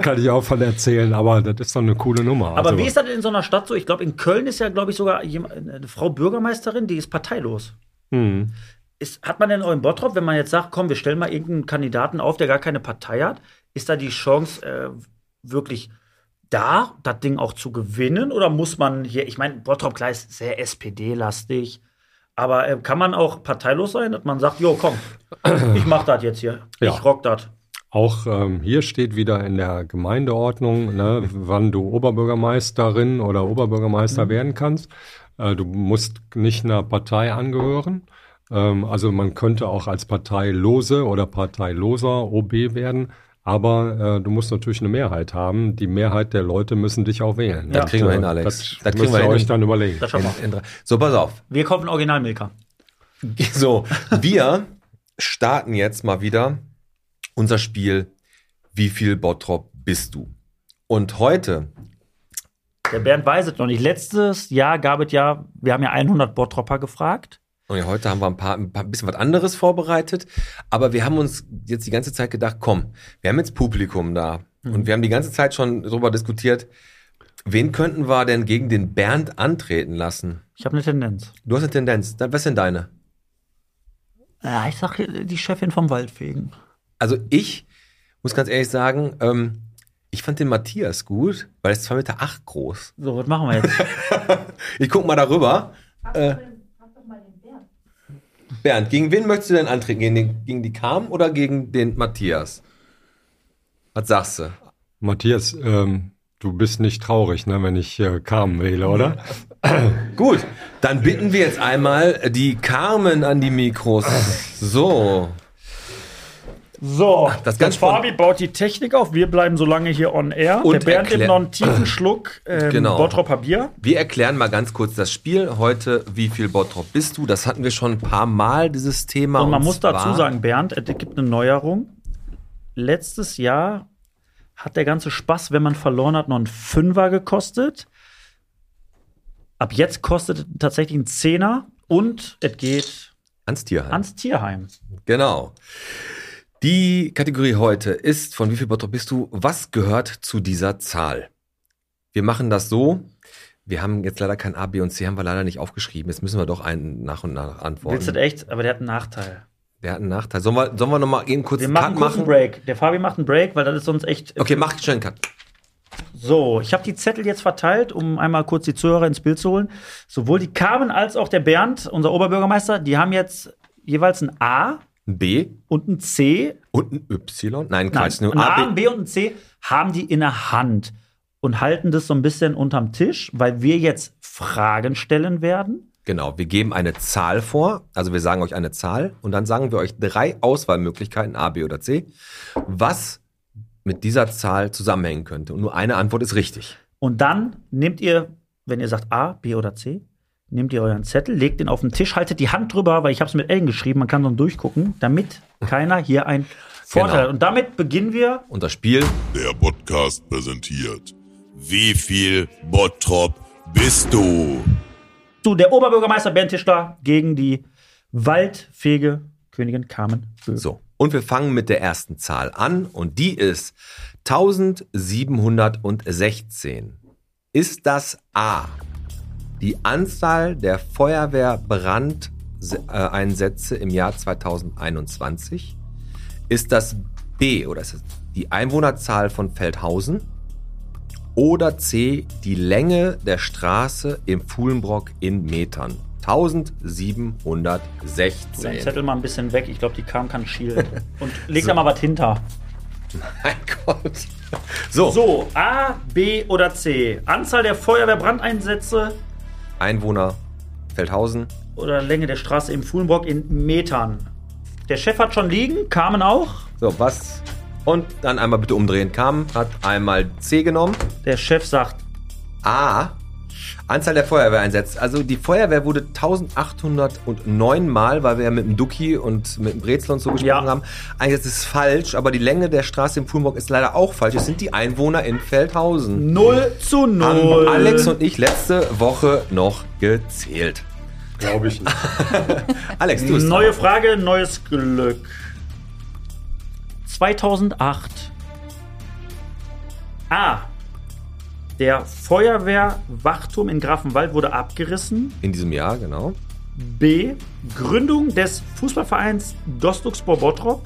kann ich auch von erzählen, aber das ist doch eine coole Nummer. aber Also, wie ist das in so einer Stadt so? Ich glaube, in Köln ist ja, glaube ich, sogar jemand, eine Frau Bürgermeisterin, die ist parteilos. Hm. Ist, hat man denn auch in Bottrop, wenn man jetzt sagt, komm, wir stellen mal irgendeinen Kandidaten auf, der gar keine Partei hat, ist da die Chance äh, wirklich da, das Ding auch zu gewinnen? Oder muss man hier, ich meine, Bottrop klar ist sehr SPD-lastig, aber äh, kann man auch parteilos sein, dass man sagt, jo, komm, ich mach das jetzt hier, Ja. ich rock das. Auch ähm, hier steht wieder in der Gemeindeordnung, ne, wann du Oberbürgermeisterin oder Oberbürgermeister werden kannst. Äh, du musst nicht einer Partei angehören. Ähm, also man könnte auch als Parteilose oder Parteiloser OB werden. Aber äh, du musst natürlich eine Mehrheit haben. Die Mehrheit der Leute müssen dich auch wählen. Das kriegen wir hin, Alex. Das, Das müsst wir ihr hin. euch dann überlegen. Das schauen wir. In, in, drei- so, pass auf. Wir kaufen Originalmilka. So, wir starten jetzt mal wieder unser Spiel Wie viel Bottrop bist du? Und heute, Der Bernd weiß es noch nicht. Letztes Jahr gab es ja, wir haben ja 100 Bottropper gefragt. Und ja, heute haben wir ein paar, ein paar ein bisschen was anderes vorbereitet, aber wir haben uns jetzt die ganze Zeit gedacht, komm, wir haben jetzt Publikum da und wir haben die ganze Zeit schon darüber diskutiert, wen könnten wir denn gegen den Bernd antreten lassen? Ich habe eine Tendenz. Du hast eine Tendenz. Was ist denn deine? Ja, ich sag die Chefin vom Waldfegen. Also ich muss ganz ehrlich sagen, ähm, ich fand den Matthias gut, weil er ist 2,8 Meter acht groß. So, was machen wir jetzt? Ich guck mal darüber. Äh, Bernd, gegen wen möchtest du denn antreten? Gegen, den, gegen die Carmen oder gegen den Matthias? Was sagst du? Matthias, ähm, du bist nicht traurig, ne, wenn ich äh, Carmen wähle, oder? Gut, dann bitten wir jetzt einmal die Carmen an die Mikros. So. So, Das ganz Fabi baut die Technik auf. Wir bleiben so lange hier on air. Und der Bernd nimmt noch einen tiefen Schluck ähm, Genau. Bottropper Bier. Wir erklären mal ganz kurz das Spiel. Heute, wie viel Bottrop bist du? Das hatten wir schon ein paar Mal, dieses Thema. Und man muss zwar- dazu sagen, Bernd, es gibt eine Neuerung. Letztes Jahr hat der ganze Spaß, wenn man verloren hat, noch einen Fünfer gekostet. Ab jetzt kostet es tatsächlich einen Zehner und es geht Ans Tierheim. ans Tierheim. Genau. Die Kategorie heute ist von wie viel Bottrop bist du? Was gehört zu dieser Zahl? Wir machen das so. Wir haben jetzt leider kein A, B und C, haben wir leider nicht aufgeschrieben. Jetzt müssen wir doch einen nach und nach antworten. Willst du das echt? Aber der hat einen Nachteil. Der hat einen Nachteil. Sollen wir, sollen wir noch mal eben kurz Wir einen machen Cut machen? Break. Der Fabi macht einen Break, weil das ist sonst echt. Okay, mach schnell einen Cut. So, ich habe die Zettel jetzt verteilt, um einmal kurz die Zuhörer ins Bild zu holen. Sowohl die Carmen als auch der Bernd, unser Oberbürgermeister, die haben jetzt jeweils ein A Ein B und ein C. und ein Y. Nein, Nein, Quatsch. nur ein A, A, ein B. B und ein C haben die in der Hand und halten das so ein bisschen unterm Tisch, weil wir jetzt Fragen stellen werden. Genau, wir geben eine Zahl vor. Also wir sagen euch eine Zahl und dann sagen wir euch drei Auswahlmöglichkeiten, A, B oder C, was mit dieser Zahl zusammenhängen könnte. Und nur eine Antwort ist richtig. Und dann nehmt ihr, wenn ihr sagt A, B oder C, nehmt ihr euren Zettel, legt den auf den Tisch, haltet die Hand drüber, weil ich habe es mit L geschrieben, man kann so durchgucken, damit keiner hier einen Vorteil Genau. hat. Und damit beginnen wir. Und das Spiel Der Podcast präsentiert. Wie viel Bottrop bist du? zu der Oberbürgermeister Bernd Tischler gegen die waldfähige Königin Carmen Böhm. So, und wir fangen mit der ersten Zahl an und die ist 1716. Ist das A, die Anzahl der Feuerwehrbrandeinsätze im Jahr 2021? Ist das B oder ist es die Einwohnerzahl von Feldhausen? Oder C, die Länge der Straße im Fuhlenbrock in Metern? Dein 1716. Zettel mal ein bisschen weg, ich glaube, die Carmen kann schielen. Und leg da mal was hinter. Mein Gott. So, So, A, B oder C. Anzahl der Feuerwehrbrandeinsätze Einwohner Feldhausen. oder Länge der Straße im Fuhlenbrock in Metern. Der Chef hat schon liegen, Carmen auch. So, was? Und dann einmal bitte umdrehen. Kam, hat einmal C genommen. Der Chef sagt A. Anzahl der Feuerwehreinsätze. Also die Feuerwehr wurde 1809 Mal, weil wir ja mit dem Duki und mit dem Brezel und so gesprochen Ja. haben. Eigentlich ist es falsch, aber die Länge der Straße in Fulmburg ist leider auch falsch. Es sind die Einwohner in Feldhausen. 0 zu Haben 0. Alex und ich letzte Woche noch gezählt. Glaube ich nicht. Alex, du bist Neue dran. Frage, neues Glück. 2008. A. Der Feuerwehrwachturm in Grafenwald wurde abgerissen. In diesem Jahr, genau. B. Gründung des Fußballvereins Dostluxspor Bottrop.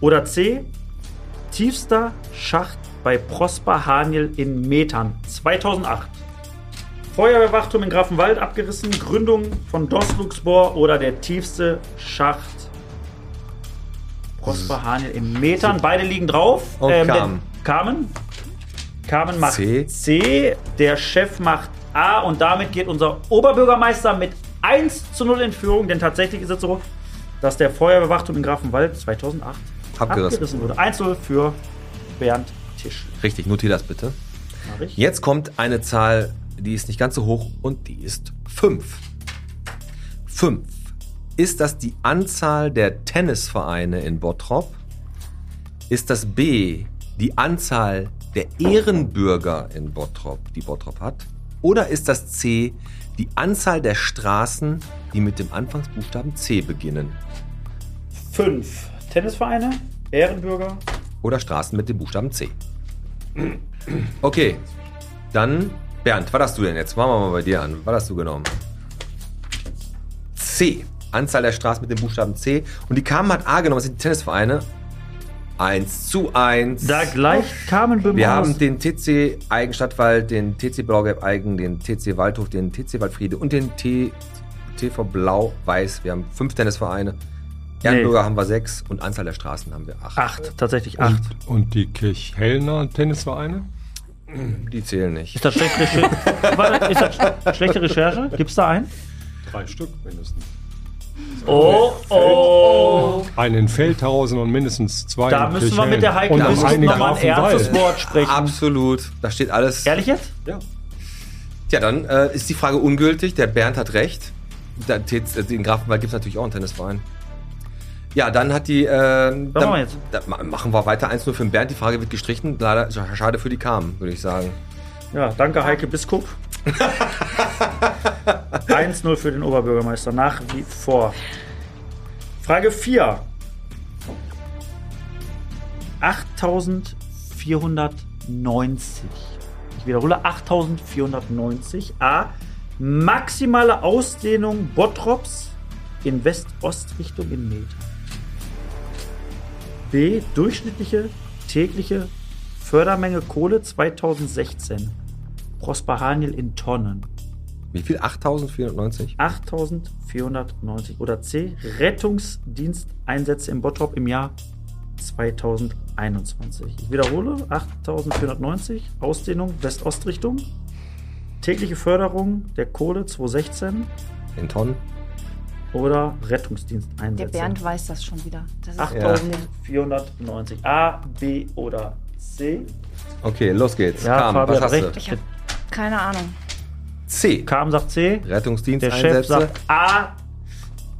Oder C. Tiefster Schacht bei Prosper Haniel in Metern 2008. Feuerwehrwachturm in Grafenwald abgerissen. Gründung von Dostluxspor oder der tiefste Schacht. Prosper Haniel in Metern. Beide liegen drauf. Und der- Carmen. Carmen. Carmen macht C. C. Der Chef macht A. Und damit geht unser Oberbürgermeister mit 1 zu 0 in Führung. Denn tatsächlich ist es so, dass der Feuerwehrwachturm in Grafenwald 2008 Abgerissen. abgerissen wurde. 1 zu 0 für Bernd Tisch. Richtig, notier das bitte. Jetzt kommt eine Zahl, die ist nicht ganz so hoch und die ist 5. 5. Ist das die Anzahl der Tennisvereine in Bottrop? Ist das B die Anzahl der Ehrenbürger in Bottrop, die Bottrop hat? Oder ist das C die Anzahl der Straßen, die mit dem Anfangsbuchstaben C beginnen? 5. Tennisvereine, Ehrenbürger. Oder Straßen mit dem Buchstaben C? Okay, dann Bernd, was hast du denn jetzt? Machen wir mal bei dir an. Was hast du genommen? C. Anzahl der Straßen mit dem Buchstaben C. Und die Kamen hat A genommen, das sind die Tennisvereine. 1 zu 1. Da gleicht Carmen Böhm Wir aus. haben den TC Eigen Stadtwald, den TC Blau-Gelb Eigen, den TC Waldhof, den TC Waldfriede und den T TV Blau-Weiß. Wir haben fünf Tennisvereine. Ehrenbürger haben wir sechs und Anzahl der Straßen haben wir acht. 8. Tatsächlich 8. Und, und die Kirchhellner Tennisvereine? Die zählen nicht. Ist das schlechte Recherche? Warte, ist das schlechte Recherche? Gibt's da einen? Drei Stück mindestens. Oh, oh. Einen in Feldhausen und mindestens zwei Da müssen wir mit der Heike Und Biskup einen in nochmal ein ernstes Wort sprechen. Absolut. Da steht alles. Ehrlich jetzt? Ja. Tja, dann äh, ist die Frage ungültig. Der Bernd hat recht. Da, Tez- in Grafenwald gibt es natürlich auch einen Tennisverein. Ja, dann hat die. Äh, dann, machen wir jetzt? Machen wir weiter 1-0 für den Bernd. Die Frage wird gestrichen. Leider sch- schade für die Kamen, würde ich sagen. Ja, danke Heike Biskup. 1-0 für den Oberbürgermeister, nach wie vor. Frage 4. 8490. Ich wiederhole, 8490. A. Maximale Ausdehnung Bottrops in West-Ost-Richtung in Meter. B. Durchschnittliche tägliche Fördermenge Kohle 2016. Prosper Haniel in Tonnen. Wie viel? 8490? 8490. Oder C. Rettungsdiensteinsätze im Bottrop im Jahr 2021. Ich wiederhole. 8490. Ausdehnung West-Ost-Richtung. Tägliche Förderung der Kohle 2016. In Tonnen? Oder Der Rettungsdiensteinsätze. Bernd weiß das schon wieder. Das ist 8490. A, B oder C. Okay, los geht's. Ja, Kam, Fabian was hast recht. du? ich habe keine Ahnung. C. Kam sagt C. Der Chef Rettungsdiensteinsätze. sagt A.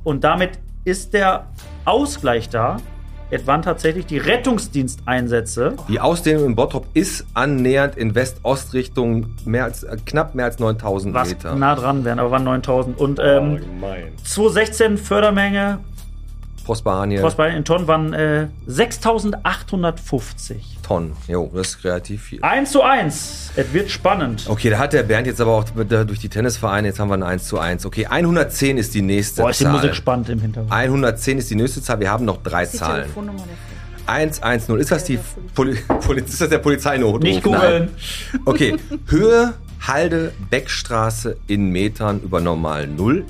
Und damit ist der Ausgleich da. Es waren tatsächlich die Rettungsdiensteinsätze. Die Ausdehnung in Bottrop ist annähernd in West-Ost-Richtung mehr als, äh, knapp mehr als 9000 Was Meter. nah dran wären, aber waren 9000. Und ähm, Allgemein. 2016 Fördermenge Prosper Haniel. Prosper in Tonnen waren äh, 6850. Tonnen. Jo, das ist relativ viel. 1 zu 1. Es wird spannend. Okay, da hat der Bernd jetzt aber auch durch die Tennisvereine, jetzt haben wir ein 1 zu 1. Okay, 110 ist die nächste Boah, ist die Zahl. Musik spannend im Hintergrund. 110 ist die nächste Zahl, wir haben noch drei die Zahlen. Telefonnummer der 110, ist das die Poli Poliz ist das der Polizeinotruf? Nicht googeln. Okay, Höhe, Halde, Beckstraße in Metern über normal Null.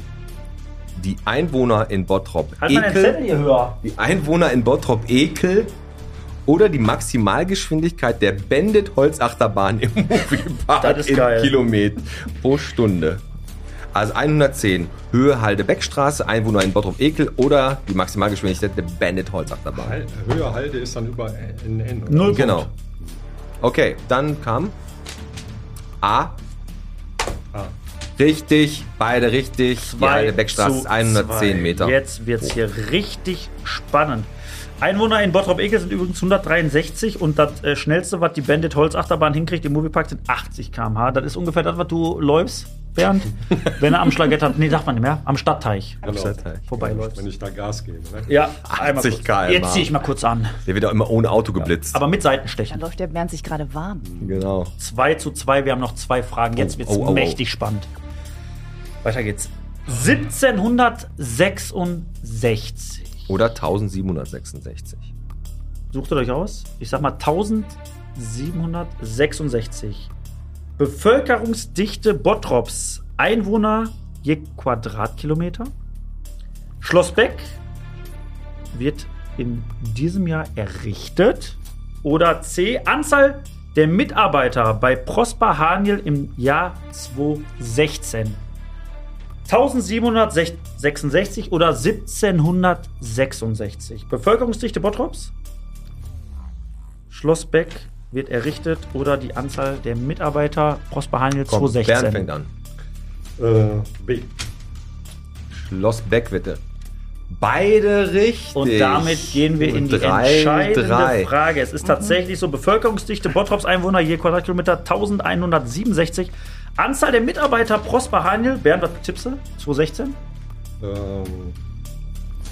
Die Einwohner in Bottrop Halt mal den Ekel. Zettel hier höher. Die Einwohner in Bottrop Ekel. Oder die Maximalgeschwindigkeit der Bandit-Holzachterbahn im Moviepark Das ist in geil. Kilometer pro Stunde. Also 110 Höhe Halde Beckstraße, Einwohner in Bottrop Ekel oder die Maximalgeschwindigkeit der Bandit-Holzachterbahn. Hal- Höhe Halde ist dann über oder? Null Genau. Okay, dann kam A. Richtig, beide richtig. Die Zwei Heide Beckstraße ist zu 110 zwei. Meter. Jetzt wird's hier richtig spannend. Einwohner in Bottrop-Ekel sind übrigens 163 und das äh, schnellste, was die Bandit Holzachterbahn hinkriegt im Moviepark, sind 80 km/h. Das ist ungefähr das, was du läufst, Bernd, wenn er am Schlagetter, nee, sagt man nicht mehr, am Stadtteich Genau. vorbeiläufst. Wenn ich da Gas gebe. Ne? Ja, einmal 80 kurz. km/h. Jetzt ziehe ich mal kurz an. Der wird auch immer ohne Auto geblitzt. Aber mit Dann Seitenstechen. läuft der Bernd sich gerade warm. genau. 2 zu 2, wir haben noch zwei Fragen. Jetzt Oh, wird's oh, oh, oh. mächtig spannend. Weiter geht's. 1766. Oder 1766. Sucht ihr euch aus? Ich sag mal 1766. Bevölkerungsdichte Bottrops. Einwohner je Quadratkilometer. Schloss Beck wird in diesem Jahr errichtet. Oder C. Anzahl der Mitarbeiter bei Prosper Haniel im Jahr 2016. 1766 oder 1766. Bevölkerungsdichte Bottrops. Schloss Beck wird errichtet oder die Anzahl der Mitarbeiter Prosper Komm, 2016. Bernd fängt an. Äh, B. Schloss Beck, bitte. Beide richtig. Und damit gehen wir in die Drei, entscheidende drei. Frage. Es ist tatsächlich so, Bevölkerungsdichte Bottrops Einwohner je Quadratkilometer 1167. Anzahl der Mitarbeiter Prosper Haniel. Bernd, was tippst du? 2016? Ähm,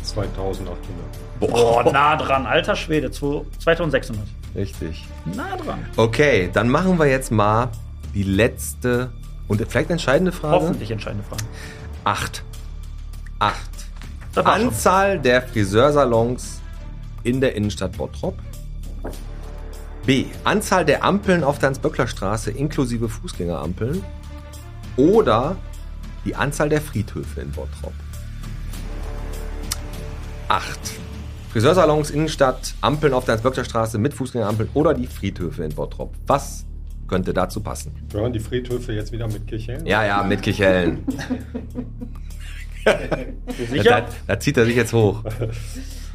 2800. Boah, nah dran. Alter Schwede, 2600. Richtig. Nah dran. Okay, dann machen wir jetzt mal die letzte und vielleicht entscheidende Frage. Hoffentlich entscheidende Frage. Acht. Acht. War schon. Anzahl der Friseursalons in der Innenstadt Bottrop. B. Anzahl der Ampeln auf der Hans-Böckler-Straße inklusive Fußgängerampeln. Oder die Anzahl der Friedhöfe in Bottrop. 8. Friseursalons, Innenstadt, Ampeln auf der Hans-Böckler-Straße mit Fußgängerampeln oder die Friedhöfe in Bottrop. Was könnte dazu passen? Gehören die Friedhöfe jetzt wieder mit Kirchhellen? Ja, ja, mit Kichellen. Sicher? Da, da zieht er sich jetzt hoch.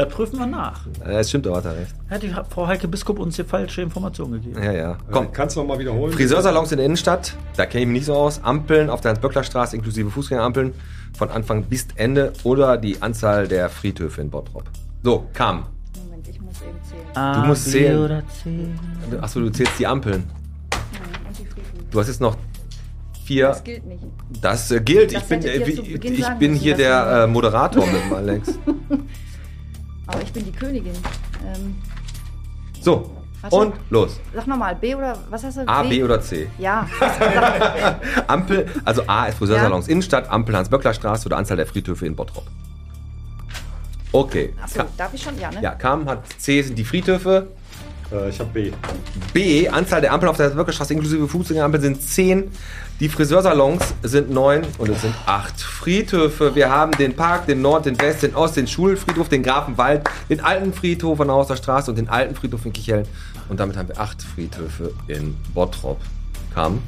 Das prüfen wir nach. Das stimmt, aber hat er recht. Hat die Frau Heike Biskup uns hier falsche Informationen gegeben. Ja, ja. Komm, Komm, kannst du noch mal wiederholen? Friseursalons in der Innenstadt, da kenne ich mich nicht so aus. Ampeln auf der Hans-Böckler-Straße inklusive Fußgängerampeln von Anfang bis Ende oder die Anzahl der Friedhöfe in Bottrop. So, kam. Moment, ich muss eben zählen. A, musst B zählen. oder C? Achso, du zählst die Ampeln. Und die Friedhöfe. Du hast jetzt noch vier. Das gilt nicht. Das äh, gilt. Das Ich bin, äh, ich sagen bin müssen, hier der äh, Moderator mit dem Alex. Aber ich bin die Königin. Ähm, So, Warte. und los. sag nochmal, B oder was hast du? A, B oder C? Ja. Ampel, also A ist Friseursalons Innenstadt, Ampel Hans-Böckler-Straße oder Anzahl der Friedhöfe in Bottrop. Okay. achso, darf ich schon? Ja, ne? Ja, Kam hat C sind die Friedhöfe. Äh, ich habe B. B, Anzahl der Ampeln auf der Bürgerstraße inklusive Fußgängerampeln sind 10. Die Friseursalons sind 9 und es sind 8 Friedhöfe. Wir haben den Park, den Nord, den West, den Ost, den Schulfriedhof, den Grafenwald, den alten Friedhof an der Hauser Straße und den alten Friedhof in Kichellen. Und damit haben wir 8 Friedhöfe in Bottrop. Kam,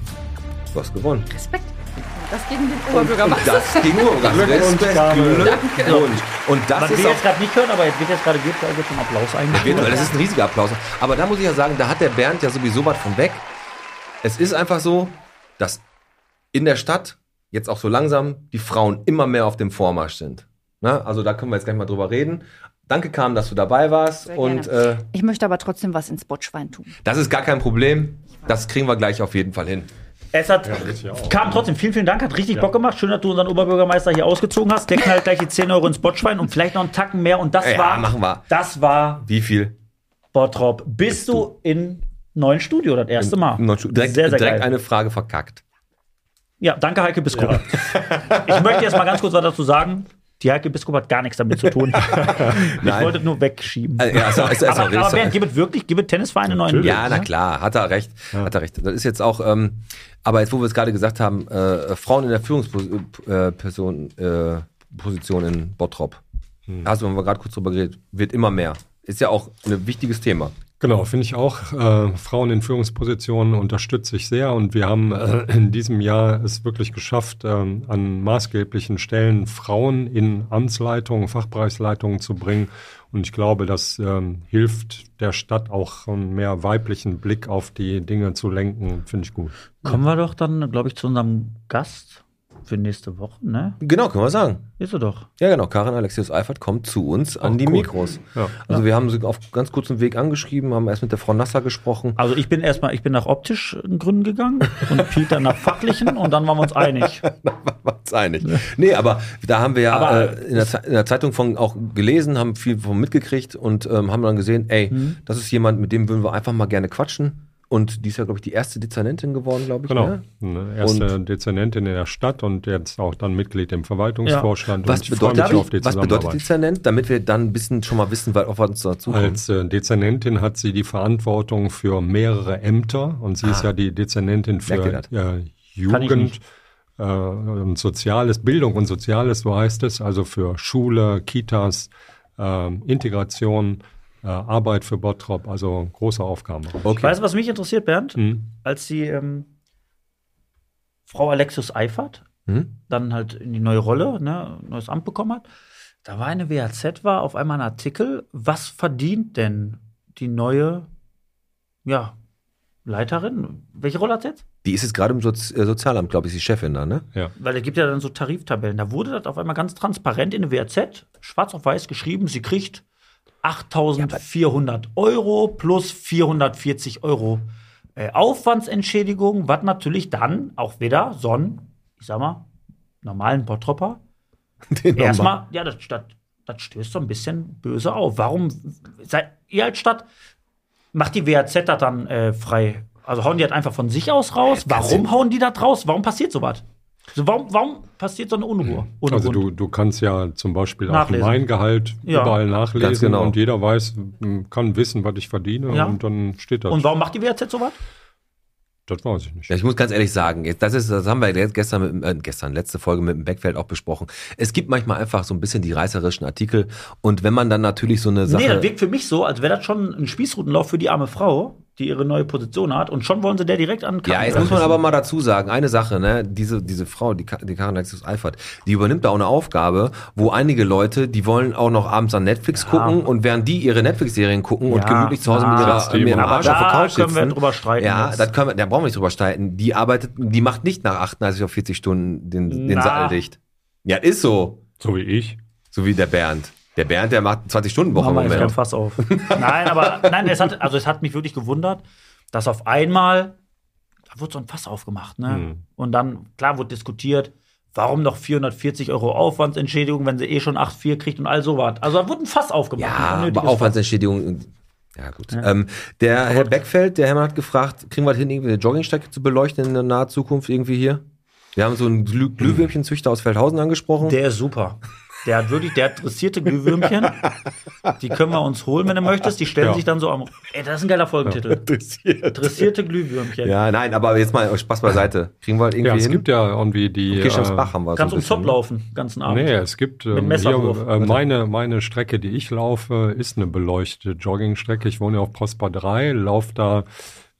du hast gewonnen. Respekt. Das gegen den Oberbürgermeister. Das nur. Das Respekt, Gabe. Glückwunsch. Und das Was ist wir auch jetzt gerade nicht hören, aber jetzt wird jetzt gerade wird zum Applaus eingeführt. Virtuell, das ist ein riesiger Applaus. Aber da muss ich ja sagen, da hat der Bernd ja sowieso was von weg. Es ist einfach so, dass in der Stadt jetzt auch so langsam die Frauen immer mehr auf dem Vormarsch sind. Na, also da können wir jetzt gleich mal drüber reden. Danke, Kam, dass du dabei warst. Sehr Und gerne. äh, Ich möchte aber trotzdem was ins Botschwein tun. das ist gar kein Problem. Das kriegen wir gleich auf jeden Fall hin. Es hat, auch. kam trotzdem, vielen, vielen Dank, hat richtig Bock gemacht. Schön, dass du unseren Oberbürgermeister hier ausgezogen hast. Der knallt gleich die 10 Euro ins Botschwein und vielleicht noch einen Tacken mehr. Und das Ja, war, machen wir. das war Wie viel? Bottrop. Bist du in neuen Studio das erste Mal? Direkt, sehr, sehr direkt geil. eine Frage verkackt. Ja, danke Heike Biskup. Ich möchte jetzt mal ganz kurz was dazu sagen. Die Heike Biskup hat gar nichts damit zu tun. ich wollte nur wegschieben. Also, ja, ist auch- aber, aber Bernd, gibt es wirklich, gibt es Tennisvereine neuen? Ja, na klar, hat er recht. Hat er recht. Das ist jetzt auch, ähm, aber jetzt, wo wir es gerade gesagt haben, äh, Frauen in der Führungsposition äh, Position in Bottrop. Hm. Hast du haben wir gerade kurz drüber geredet, wird immer mehr. Ist ja auch ein wichtiges Thema. Genau, finde ich auch. Äh, Frauen in Führungspositionen unterstütze ich sehr und wir haben äh, in diesem Jahr es wirklich geschafft, ähm, an maßgeblichen Stellen Frauen in Amtsleitungen, Fachbereichsleitungen zu bringen. Und ich glaube, das ähm, hilft der Stadt auch einen mehr weiblichen Blick auf die Dinge zu lenken. Finde ich gut. Kommen wir doch dann, glaube ich, zu unserem Gast für nächste Woche, ne? Genau, können wir sagen. Ist er doch. Ja, genau. Karin Alexius Eifert kommt zu uns an Ach, die cool. Mikros. Ja. Also wir haben sie auf ganz kurzem Weg angeschrieben, haben erst mit der Frau Nasser gesprochen. Also ich bin erstmal, ich bin nach optischen Gründen gegangen und Peter nach fachlichen und dann waren wir uns einig. War's einig. Nee, aber da haben wir ja Aber- äh, in, der, in der Zeitung von auch gelesen, haben viel von mitgekriegt und ähm, haben dann gesehen, ey, Mhm. das ist jemand, mit dem würden wir einfach mal gerne quatschen. Und die ist ja, glaube ich, die erste Dezernentin geworden, glaube ich. Genau. Ne? Eine erste Dezernentin in der Stadt und jetzt auch dann Mitglied im Verwaltungsvorstand. Was und ich freue bedeutet, die was bedeutet. Dezernent, damit wir dann ein bisschen schon mal wissen, was auf uns dazu kommt? Als äh, Dezernentin hat sie die Verantwortung für mehrere Ämter und sie ist Ah. ja die Dezernentin für äh, ich Jugend äh, und Soziales, Bildung und Soziales, so heißt es, also für Schule, Kitas, äh, Integration, Arbeit für Bottrop, also große Aufgaben. Okay. Weißt du, was mich interessiert, Bernd? Mhm. Als die ähm, Frau Alexius Eifert Hm? dann halt in die neue Rolle, ne, neues Amt bekommen hat, da war eine WAZ, war auf einmal ein Artikel, was verdient denn die neue, ja, Leiterin? Welche Rolle hat sie jetzt? Die ist jetzt gerade im Sozi äh, Sozialamt, glaube ich, die Chefin da, ne? Weil es gibt ja dann so Tariftabellen. Da wurde das auf einmal ganz transparent in der WAZ, schwarz auf weiß geschrieben, sie kriegt 8.400 Euro plus 440 Euro äh, Aufwandsentschädigung, was natürlich dann auch wieder so ein, ich sag mal, normalen Bottropper erstmal, ja, das, das, das stößt so ein bisschen böse auf. Warum seid ihr als Stadt, macht die WAZ das dann äh, frei? Also hauen die das einfach von sich aus raus? Warum hauen die das raus? Warum passiert sowas? So, warum, warum passiert so eine Unruhe? Ohne Also du, du kannst ja zum Beispiel Nachlesen. auch mein Gehalt Ja. überall nachlesen Ganz genau. und jeder weiß, kann wissen, was ich verdiene Ja. und dann steht das. Und warum macht die WAZ sowas? das weiß ich nicht. Ja, ich muss ganz ehrlich sagen, das ist, das haben wir jetzt gestern, mit, äh, gestern, letzte Folge mit dem Beckfeld auch besprochen. Es gibt manchmal einfach so ein bisschen die reißerischen Artikel und wenn man dann natürlich so eine Sache. Nee, das wirkt für mich so, als wäre das schon ein Spießrutenlauf für die arme Frau, die ihre neue Position hat. Und schon wollen sie der direkt an Ja, jetzt muss man aber mal dazu sagen, eine Sache, ne, diese, diese Frau, die, die Karin Alexis Eifert, die übernimmt da auch eine Aufgabe, wo einige Leute, die wollen auch noch abends an Netflix gucken und während die ihre Netflix-Serien gucken und Ja, gemütlich zu Hause mit ja, ihrer, das mit ihrem. Arsch auf der Da Couch können sitzen. wir drüber streiten Ja, jetzt. das können wir, da brauchen wir nicht drüber streiten. Die arbeitet, die macht nicht nach 38 auf 40 Stunden den, den. Sattel dicht. Ja, ist so. So wie ich. So wie der Bernd. Der Bernd, der macht 20 Stunden Woche im Moment. Fass auf. nein, aber nein, es hat, also es hat mich wirklich gewundert, dass auf einmal, da wurde so ein Fass aufgemacht, ne? Hm. Und dann, klar, wurde diskutiert, warum noch 440 Euro Aufwandsentschädigung, wenn sie eh schon 8,4 kriegt und all sowas. Also da wurde ein Fass aufgemacht. Ja, aber. Aufwandsentschädigung. Ja, gut. Ähm, der Herr Beckfeld, der Hermann hat gefragt, kriegen wir hin, irgendwie eine Joggingstrecke zu beleuchten in der naher Zukunft irgendwie hier? Wir haben so einen Glüh Glühwürmchenzüchter aus Feldhausen angesprochen. Der ist super. Der hat wirklich, der hat dressierte Glühwürmchen. Die können wir uns holen, wenn du möchtest. Die stellen Ja. sich dann so am. Ey, das ist ein geiler Folgentitel. Dressierte Glühwürmchen. ja, nein, aber jetzt mal Spaß beiseite. Kriegen wir halt irgendwie Ja, es hin? gibt ja irgendwie die. Kirchhamnsbach haben wir Kannst so um Zopp ne? laufen, ganzen Abend. Nee, es gibt ähm, hier, äh, meine, meine Strecke, die ich laufe, ist eine beleuchtete Joggingstrecke. Ich wohne ja auf Prosper 3, laufe da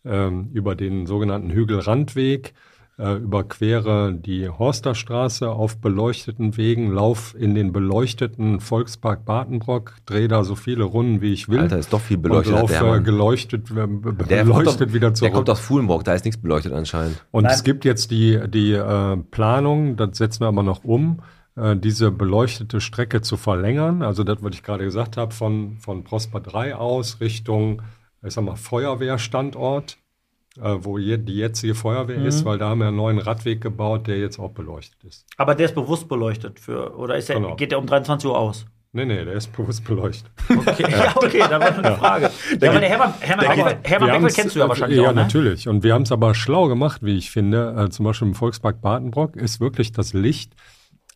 ähm, über den sogenannten Hügelrandweg, äh, überquere die Horsterstraße auf beleuchteten Wegen, lauf in den beleuchteten Volkspark Badenbrock, drehe da so viele Runden, wie ich will. Alter, ist doch viel beleuchtet, Und hat der laufe Hermann. geleuchtet, äh, Der, kommt beleuchtet aus, wieder der zurück. kommt aus Fuhlenburg, da ist nichts beleuchtet anscheinend. Und Nein. es gibt jetzt die, die äh, Planung, das setzen wir aber noch um, äh, diese beleuchtete Strecke zu verlängern. Also das, was ich gerade gesagt habe, von, von Prosper 3 aus Richtung, ich sag mal, Feuerwehrstandort, äh, wo je, die jetzige Feuerwehr Mhm. ist, weil da haben wir einen neuen Radweg gebaut, der jetzt auch beleuchtet ist. Aber der ist bewusst beleuchtet für, oder ist der, Genau. geht der um 23 Uhr aus? Nee, nee, der ist bewusst beleuchtet. Okay, ja, okay, da war eine Frage. Ja, aber der Hermann, Hermann, Beckmann, Hermann haben's- kennst du ja wahrscheinlich ja, auch, ne? natürlich. Und wir haben es aber schlau gemacht, wie ich finde. Äh, zum Beispiel im Volkspark Badenbrock ist wirklich das Licht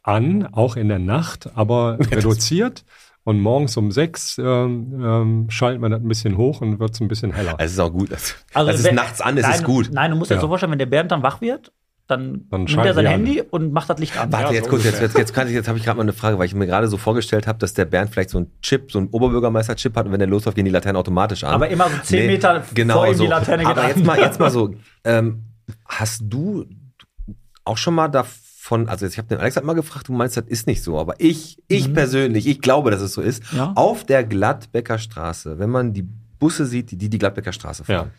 an, auch in der Nacht, aber reduziert. Und morgens um sechs ähm, ähm, schalten wir das ein bisschen hoch und wird es ein bisschen heller. Es ist auch gut. Das, Also das ist wenn- nachts an, es nein, ist gut. Nein, du musst dir Ja. so vorstellen, wenn der Bernd dann wach wird, dann, Dann nimmt er sein wir an. Handy und macht das Licht an. Warte, Ja, jetzt so kurz, jetzt, jetzt, jetzt, kann ich, jetzt habe ich gerade mal eine Frage, weil ich mir gerade so vorgestellt habe, dass der Bernd vielleicht so einen Chip, so einen Oberbürgermeister-Chip hat und wenn der losläuft, gehen die Laternen automatisch an. Aber immer so 10 Meter vor ihm die Laterne geht Aber an. jetzt mal, jetzt mal so, ähm, hast du auch schon mal von, also ich habe den Alex halt mal gefragt, du meinst, das ist nicht so, aber ich, ich persönlich, ich glaube, dass es so ist. Ja. Auf der Gladbecker Straße, wenn man die Busse sieht, die die, die Gladbecker Straße fahren,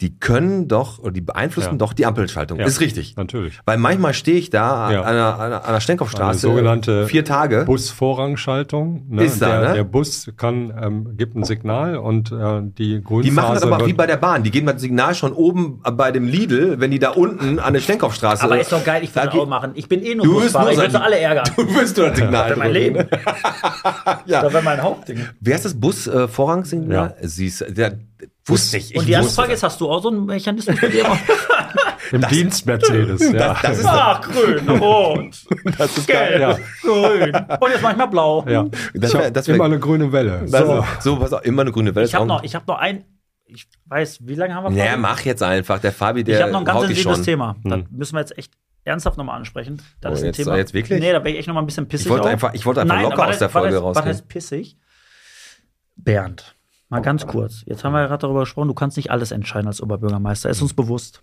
die können doch, oder die beeinflussen Ja. doch die Ampelschaltung. Ja. Ist richtig. Natürlich. Weil manchmal stehe ich da Ja. an der, an der, an der Stenkopfstraße, Eine sogenannte vier Tage. Busvorrangschaltung. Ne? Ist da, der, ne? der Bus kann, ähm, gibt ein Signal und äh, die Grünphase Die machen das aber wie bei der Bahn. Die geben das Signal schon oben bei dem Lidl, wenn die da unten an der Stenkopfstraße. Aber ist doch geil, ich geht- auch machen. Ich bin eh nur Du bist Busfahrer, nur ich sie alle ärgern. Du wirst nur das Signal Das wäre mein. Leben. Ja. Das wäre mein Hauptding. Wer ist das Bus äh, Vorrangsignal? Siehst, der, wusste ich. ich Und die erste wusste Frage ist, hast du auch so einen Mechanismus bei dir? im Dienst Mercedes. ja. das ist Ach, grün, rot, das ist gelb, Ja. grün. Und jetzt manchmal blau. ja. Das Ich wär- das wär- immer eine grüne Welle. Das, So. so, pass auf, immer eine grüne Welt. Ich habe noch, ich hab noch ein, ich weiß, wie lange haben wir Naja, Fabi? mach jetzt einfach. Der Fabi, der Ich habe noch ein ganz sensibles. Thema. Das müssen wir jetzt echt ernsthaft nochmal ansprechen. Das Oh, ist ein jetzt- Thema. jetzt wirklich? Nee, da bin ich echt nochmal ein bisschen pissig. Ich wollte auch. einfach- ich wollte einfach Nein, locker aus der Folge rausgehen. Was heißt pissig? Bernd, mal ganz kurz. Jetzt haben wir ja gerade darüber gesprochen, du kannst nicht alles entscheiden als Oberbürgermeister. Ist uns bewusst.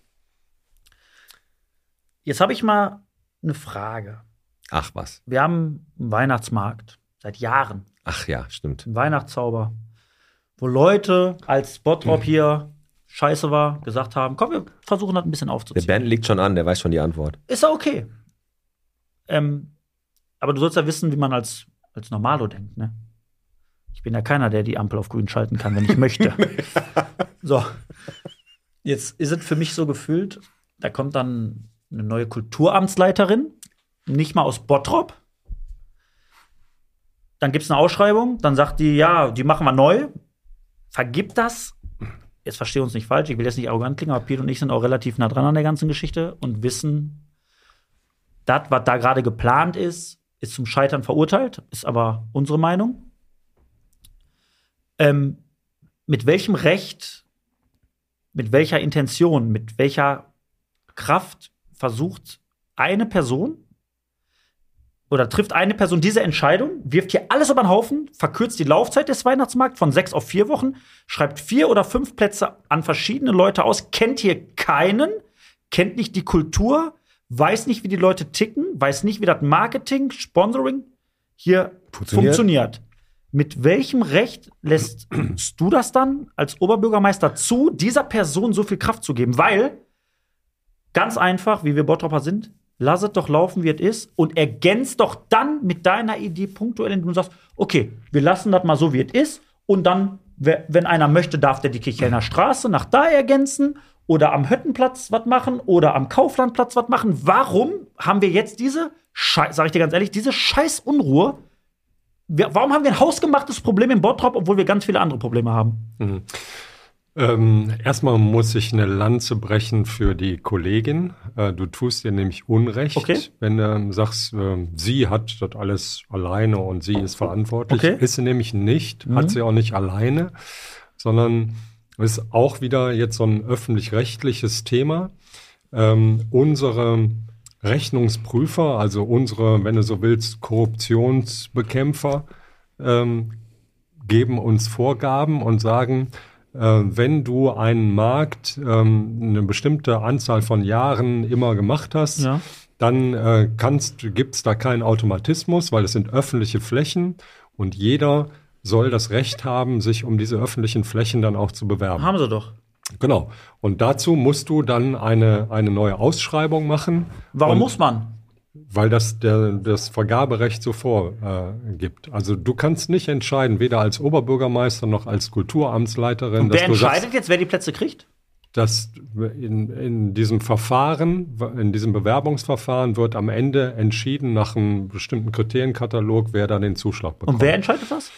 Jetzt habe ich mal eine Frage. Ach was. Wir haben einen Weihnachtsmarkt seit Jahren. Ach ja, stimmt. Ein Weihnachtszauber, wo Leute als Bottrop hier scheiße war, gesagt haben, komm, wir versuchen das ein bisschen Der aufzuziehen. Bernd liegt schon an, der weiß schon die Antwort. Ist ja okay. Ähm, aber du sollst ja wissen, wie man als, als Normalo denkt, ne? Ich bin ja keiner, der die Ampel auf grün schalten kann, wenn ich möchte. so. Jetzt ist es für mich so gefühlt, da kommt dann eine neue Kulturamtsleiterin, nicht mal aus Bottrop. Dann gibt es eine Ausschreibung, dann sagt die, ja, die machen wir neu. Vergibt das. Jetzt verstehe uns nicht falsch, ich will jetzt nicht arrogant klingen, aber Piet und ich sind auch relativ nah dran an der ganzen Geschichte und wissen, das, was da gerade geplant ist, ist zum Scheitern verurteilt, ist aber unsere Meinung. Ähm, mit welchem Recht, mit welcher Intention, mit welcher Kraft versucht eine Person oder trifft eine Person diese Entscheidung, wirft hier alles über den Haufen, verkürzt die Laufzeit des Weihnachtsmarkts von sechs auf vier Wochen, schreibt vier oder fünf Plätze an verschiedene Leute aus, kennt hier keinen, kennt nicht die Kultur, weiß nicht, wie die Leute ticken, weiß nicht, wie das Marketing, Sponsoring hier Funktioniert. funktioniert. Mit welchem Recht lässt du das dann als Oberbürgermeister zu, dieser Person so viel Kraft zu geben? Weil, ganz einfach, wie wir Bottropper sind, lass es doch laufen, wie es ist und ergänzt doch dann mit deiner Idee punktuell, indem du sagst, okay, wir lassen das mal so, wie es ist und dann, wenn einer möchte, darf der die Kichelner Straße nach da ergänzen oder am Höttenplatz was machen oder am Kauflandplatz was machen. Warum haben wir jetzt diese, Schei- sag ich dir ganz ehrlich, diese scheiß Unruhe? Wir, warum haben wir ein hausgemachtes Problem in Bottrop, obwohl wir ganz viele andere Probleme haben? Ähm, erstmal muss ich eine Lanze brechen für die Kollegin. Äh, du tust ihr nämlich Unrecht, Okay. wenn du ähm, sagst, ähm, sie hat das alles alleine und sie ist verantwortlich. Okay. Mhm. Ist sie nämlich nicht, hat sie auch nicht alleine, sondern ist auch wieder jetzt so ein öffentlich-rechtliches Thema. Ähm, unsere Rechnungsprüfer, also unsere, wenn du so willst, Korruptionsbekämpfer, ähm, geben uns Vorgaben und sagen, äh, wenn du einen Markt ähm, eine bestimmte Anzahl von Jahren immer gemacht hast, Ja. dann äh, kannst, gibt's da keinen Automatismus, weil es sind öffentliche Flächen und jeder soll das Recht haben, sich um diese öffentlichen Flächen dann auch zu bewerben. Haben sie doch. Genau. Und dazu musst du dann eine, eine neue Ausschreibung machen. Warum und, muss man? Weil das der, das Vergaberecht so vorgibt. Äh, also du kannst nicht entscheiden, weder als Oberbürgermeister noch als Kulturamtsleiterin, Und wer du sagst, entscheidet jetzt, wer die Plätze kriegt? dass in, in diesem Verfahren, in diesem Bewerbungsverfahren wird am Ende entschieden nach einem bestimmten Kriterienkatalog, wer da den Zuschlag bekommt. Und wer entscheidet das?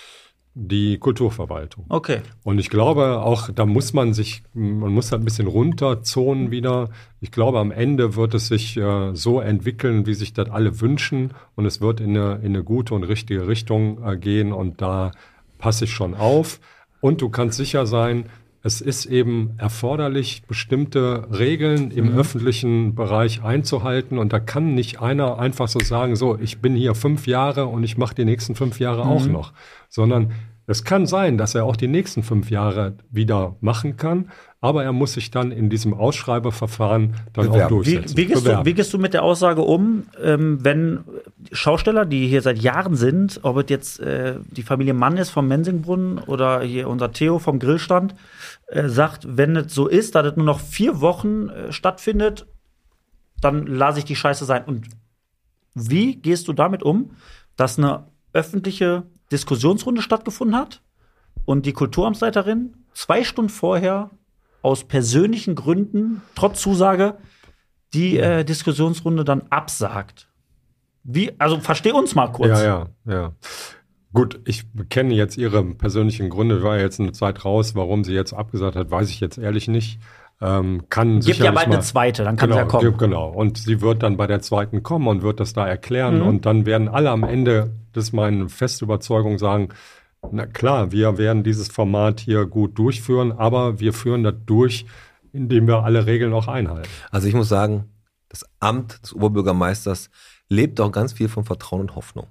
Die Kulturverwaltung. Okay. Und ich glaube auch, da muss man sich, man muss halt ein bisschen runterzonen wieder. Ich glaube, am Ende wird es sich äh, so entwickeln, wie sich das alle wünschen. Und es wird in eine, in eine gute und richtige Richtung äh, gehen. Und da passe ich schon auf. Und du kannst sicher sein, es ist eben erforderlich, bestimmte Regeln im öffentlichen Bereich einzuhalten. Und da kann nicht einer einfach so sagen, so, ich bin hier fünf Jahre und ich mache die nächsten fünf Jahre auch noch. Sondern Es kann sein, dass er auch die nächsten fünf Jahre wieder machen kann, aber er muss sich dann in diesem Ausschreibeverfahren dann auch Bewerben. Wie, durchsetzen. wie, gehst du, wie gehst du mit der Aussage um, ähm, wenn Schausteller, die hier seit Jahren sind, ob es jetzt äh, die Familie Mann ist vom Mensingbrunnen oder hier unser Theo vom Grillstand, äh, sagt, wenn es so ist, dass es nur noch vier Wochen äh, stattfindet, dann lasse ich die Scheiße sein. Und wie gehst du damit um, dass eine öffentliche Diskussionsrunde stattgefunden hat und die Kulturamtsleiterin zwei Stunden vorher aus persönlichen Gründen, trotz Zusage, die äh, Diskussionsrunde dann absagt? Wie, also versteh uns mal kurz. Ja, ja, ja. Gut, ich kenne jetzt Ihre persönlichen Gründe. War ja jetzt eine Zeit raus. Warum sie jetzt abgesagt hat, weiß ich jetzt ehrlich nicht. Ähm, kann Gibt ja bald mal, eine zweite, dann kann genau, sie ja kommen. Genau. Und sie wird dann bei der zweiten kommen und wird das da erklären. Mhm. Und dann werden alle am Ende, das ist meine feste Überzeugung, sagen, na klar, wir werden dieses Format hier gut durchführen, aber wir führen das durch, indem wir alle Regeln auch einhalten. Also ich muss sagen, das Amt des Oberbürgermeisters lebt auch ganz viel von Vertrauen und Hoffnung.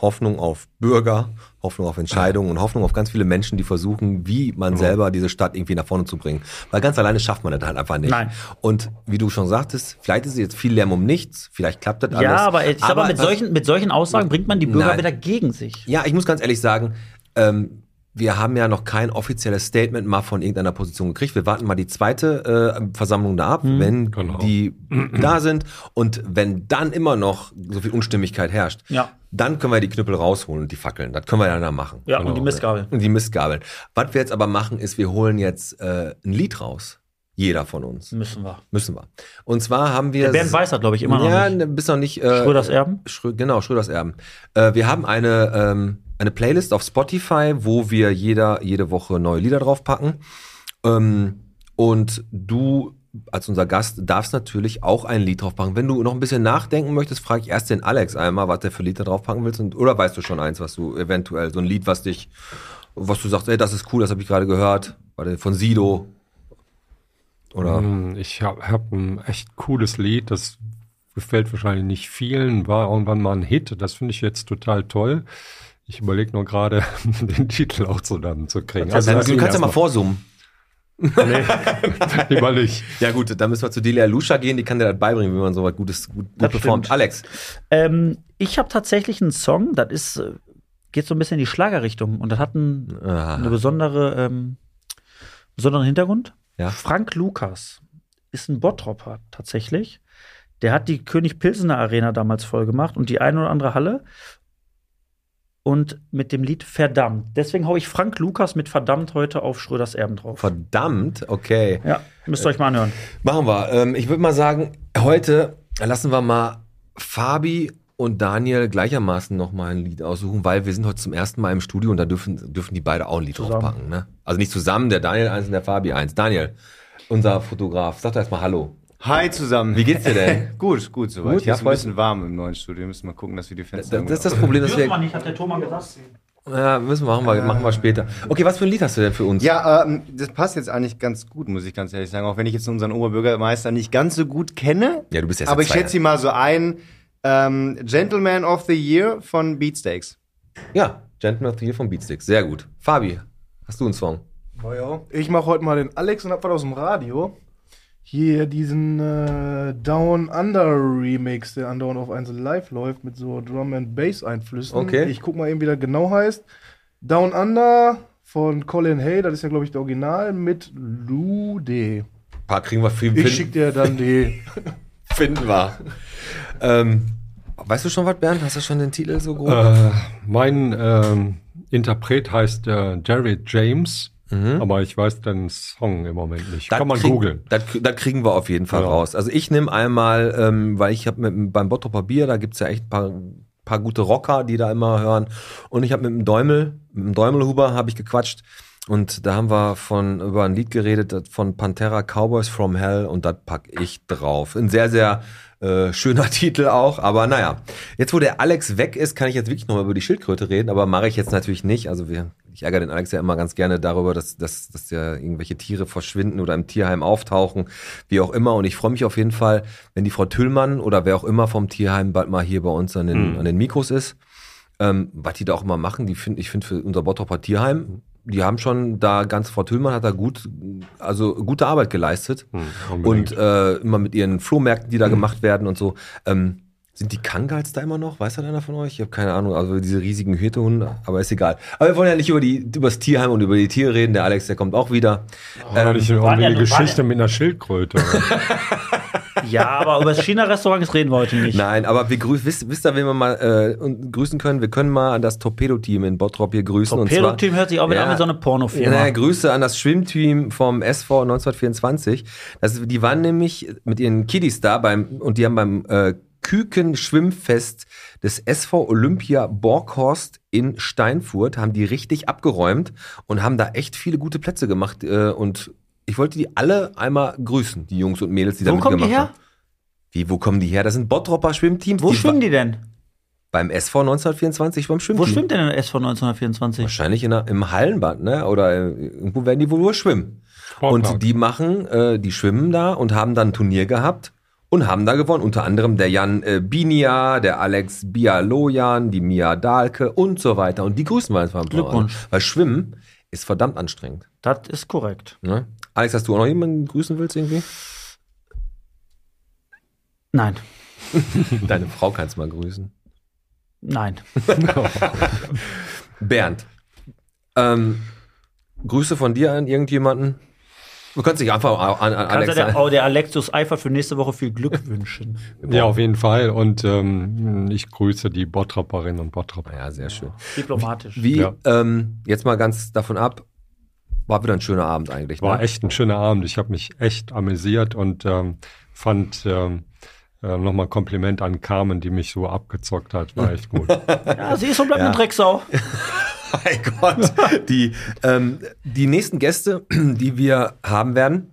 Hoffnung auf Bürger, Hoffnung auf Entscheidungen und Hoffnung auf ganz viele Menschen, die versuchen, wie man selber diese Stadt irgendwie nach vorne zu bringen. Weil ganz alleine schafft man das halt einfach nicht. Nein. Und wie du schon sagtest, vielleicht ist es jetzt viel Lärm um nichts, vielleicht klappt das alles. Ja, aber sag mal, mit solchen, mit solchen Aussagen bringt man die Bürger Nein. wieder gegen sich. Ja, ich muss ganz ehrlich sagen, ähm, wir haben ja noch kein offizielles Statement mal von irgendeiner Position gekriegt. Wir warten mal die zweite äh, Versammlung da ab, wenn Genau. die da sind. Und wenn dann immer noch so viel Unstimmigkeit herrscht, Ja. dann können wir die Knüppel rausholen und die Fackeln. Das können wir dann da machen. Ja, und die Mistgabel. Und die Mistgabeln. Was wir jetzt aber machen, ist, wir holen jetzt äh, ein Lied raus. Jeder von uns. Müssen wir. Müssen wir. Und zwar haben wir. Der Bernd weiß das, glaube ich, immer noch ja, nicht. ne, bist noch nicht. Äh, Schröders Erben? Schrö genau, Schröders Erben. Äh, wir haben eine, ähm, eine Playlist auf Spotify, wo wir jeder, jede Woche neue Lieder draufpacken. Ähm, und du als unser Gast darfst natürlich auch ein Lied draufpacken. Wenn du noch ein bisschen nachdenken möchtest, frage ich erst den Alex einmal, was der für Lied da draufpacken willst. Und, oder weißt du schon eins, was du eventuell, so ein Lied, was dich, was du sagst, ey, das ist cool, das habe ich gerade gehört. Von Sido. Oder? Hm, Ich habe hab ein echt cooles Lied, das gefällt wahrscheinlich nicht vielen, war irgendwann mal ein Hit, das finde ich jetzt total toll. Ich überlege nur gerade, den Titel auch zusammen zu kriegen. Also, lass du kannst ja mal vorsummen. Nee, lieber nicht. Ja gut, dann müssen wir zu Delia Lusha gehen, die kann dir das beibringen, wie man so was Gutes, gut, gut performt. stimmt. Alex, Ähm, ich habe tatsächlich einen Song, das ist, äh, geht so ein bisschen in die Schlagerrichtung und das hat ein, Ah. eine besondere, ähm, besonderen Hintergrund. Ja. Frank Lukas ist ein Bottropper tatsächlich. Der hat die König Pilsener Arena damals voll gemacht und die eine oder andere Halle. Und mit dem Lied Verdammt. Deswegen hau ich Frank Lukas mit Verdammt heute auf Schröders Erben drauf. verdammt, okay. ja, müsst ihr euch mal anhören. Machen wir. Ähm, ich würde mal sagen, heute lassen wir mal Fabi und Daniel gleichermaßen noch mal ein Lied aussuchen, weil wir sind heute zum ersten Mal im Studio und da dürfen, dürfen die beide auch ein Lied Zusammen. draufpacken. Ne? Also nicht zusammen, der Daniel eins und der Fabi eins. Daniel, unser Fotograf, sag doch erstmal Hallo. Hi zusammen. Wie geht's dir denn? gut, gut soweit. Gut, Hier ja, ist ein bisschen warm im neuen Studio. Wir müssen mal gucken, dass wir die Das, Fenster das ist das Problem, dass wir. nicht, hat der Thomas gesagt. Ja, müssen wir machen, wir, machen wir später. Okay, was für ein Lied hast du denn für uns? Ja, ähm, das passt jetzt eigentlich ganz gut, muss ich ganz ehrlich sagen. Auch wenn ich jetzt unseren Oberbürgermeister nicht ganz so gut kenne. Ja, du bist jetzt Aber ich schätze ihn mal so ein. Ähm, Gentleman of the Year von Beatsteaks. Ja, Gentleman of the Year von Beatsticks. Sehr gut. Fabi, hast du einen Song? Naja, ich mache heute mal den Alex und hab was aus dem Radio. Hier diesen äh, Down Under Remix, der andauernd auf 1 Live läuft, mit so Drum and Bass Einflüssen. Okay. Ich guck mal eben, wie der genau heißt. Down Under von Colin Hay, das ist ja, glaube ich, der Original, mit Lude. Ein paar kriegen wir viel Ich schick dir dann die. finden wir. ähm, weißt du schon was, Bernd? Hast du schon den Titel so grob? Äh, mein ähm, Interpret heißt äh, Jared James, aber ich weiß den Song im Moment nicht. Das Kann man krieg- googeln. Das, das kriegen wir auf jeden Fall Ja. raus. Also ich nehme einmal, ähm, weil ich habe beim Bottroper Bier, da gibt's ja echt ein paar, paar gute Rocker, die da immer hören. Und ich habe mit dem Däumel, mit dem Däumelhuber habe ich gequatscht. Und da haben wir von über ein Lied geredet von Pantera Cowboys from Hell und das pack ich drauf. Ein sehr, sehr äh, schöner Titel auch, aber naja. Jetzt, wo der Alex weg ist, kann ich jetzt wirklich nochmal über die Schildkröte reden, aber mache ich jetzt natürlich nicht. Also wir, ich ärgere den Alex ja immer ganz gerne darüber, dass, dass, dass ja irgendwelche Tiere verschwinden oder im Tierheim auftauchen, wie auch immer. Und ich freue mich auf jeden Fall, wenn die Frau Tüllmann oder wer auch immer vom Tierheim bald mal hier bei uns an den, an den Mikros ist. ähm, was die da auch immer machen, die find, ich finde für unser Bottroper Tierheim, die haben schon da ganz, Frau Tüllmann hat da gut, also gute Arbeit geleistet. Hm, und äh, immer mit ihren Flohmärkten, die da gemacht werden und so. Ähm, sind die Kangals da immer noch? Weiß da einer von euch? Ich habe keine Ahnung. Also diese riesigen Hirtehunde, aber ist egal. Aber wir wollen ja nicht über, die, über das Tierheim und über die Tiere reden. Der Alex, der kommt auch wieder. Irgendwie waren ja- eine Geschichte mit einer Schildkröte. Ja, aber über das China-Restaurant reden wir heute nicht. Nein, aber wir grüßen, wisst, wisst ihr, wen wir mal äh, grüßen können? Wir können mal das Torpedo-Team in Bottrop hier grüßen. Torpedo-Team hört sich auch wieder Ja. an wie so eine Pornofirma. Ja, Grüße an das Schwimmteam vom SV 1924. Das, ist- die waren nämlich mit ihren Kiddies da beim, und die haben beim äh, Küken-Schwimmfest des SV Olympia Borghorst in Steinfurt, haben die richtig abgeräumt und haben da echt viele gute Plätze gemacht. Äh, und ich wollte die alle einmal grüßen, die Jungs und Mädels, die da Wo kommen die mitgemacht her? haben. Wie, wo kommen die her? Das sind Bottropper Schwimmteams. Wo schwimmen die denn? Beim SV 1924 beim Schwimmteam. Wo schwimmt denn der SV 1924? Wahrscheinlich in der, im Hallenbad, ne? Oder äh, irgendwo werden die wohl nur schwimmen. Sportpark. Und die machen, äh, die schwimmen da und haben dann ein Turnier gehabt und haben da gewonnen. Unter anderem der Jan äh, Binia, der Alex Bialojan, die Mia Dahlke und so weiter. Und die grüßen wir einfach mal. Glückwunsch. Weil Schwimmen ist verdammt anstrengend. Das ist korrekt. Ne? Alex, hast du auch noch jemanden grüßen willst irgendwie? Nein, Deine Frau kannst mal grüßen. nein. Bernd, ähm, Grüße von dir an irgendjemanden. Du kannst dich einfach an, an Kannst Alex du der, oh, der Alexus Eifer für nächste Woche viel Glück wünschen. ja, auf jeden Fall. Und ähm, ich grüße die Bottropperinnen und Bottropper. Ja, sehr schön. Diplomatisch. Wie, Ja. ähm, jetzt mal ganz davon ab, war wieder ein schöner Abend eigentlich. War ne? echt ein schöner Abend. Ich habe mich echt amüsiert und ähm, fand ähm, äh, nochmal Kompliment an Carmen, die mich so abgezockt hat. War echt gut. Ja, sie ist und bleibt Ja. eine Drecksau. mein Gott. Die, ähm, die nächsten Gäste, die wir haben werden,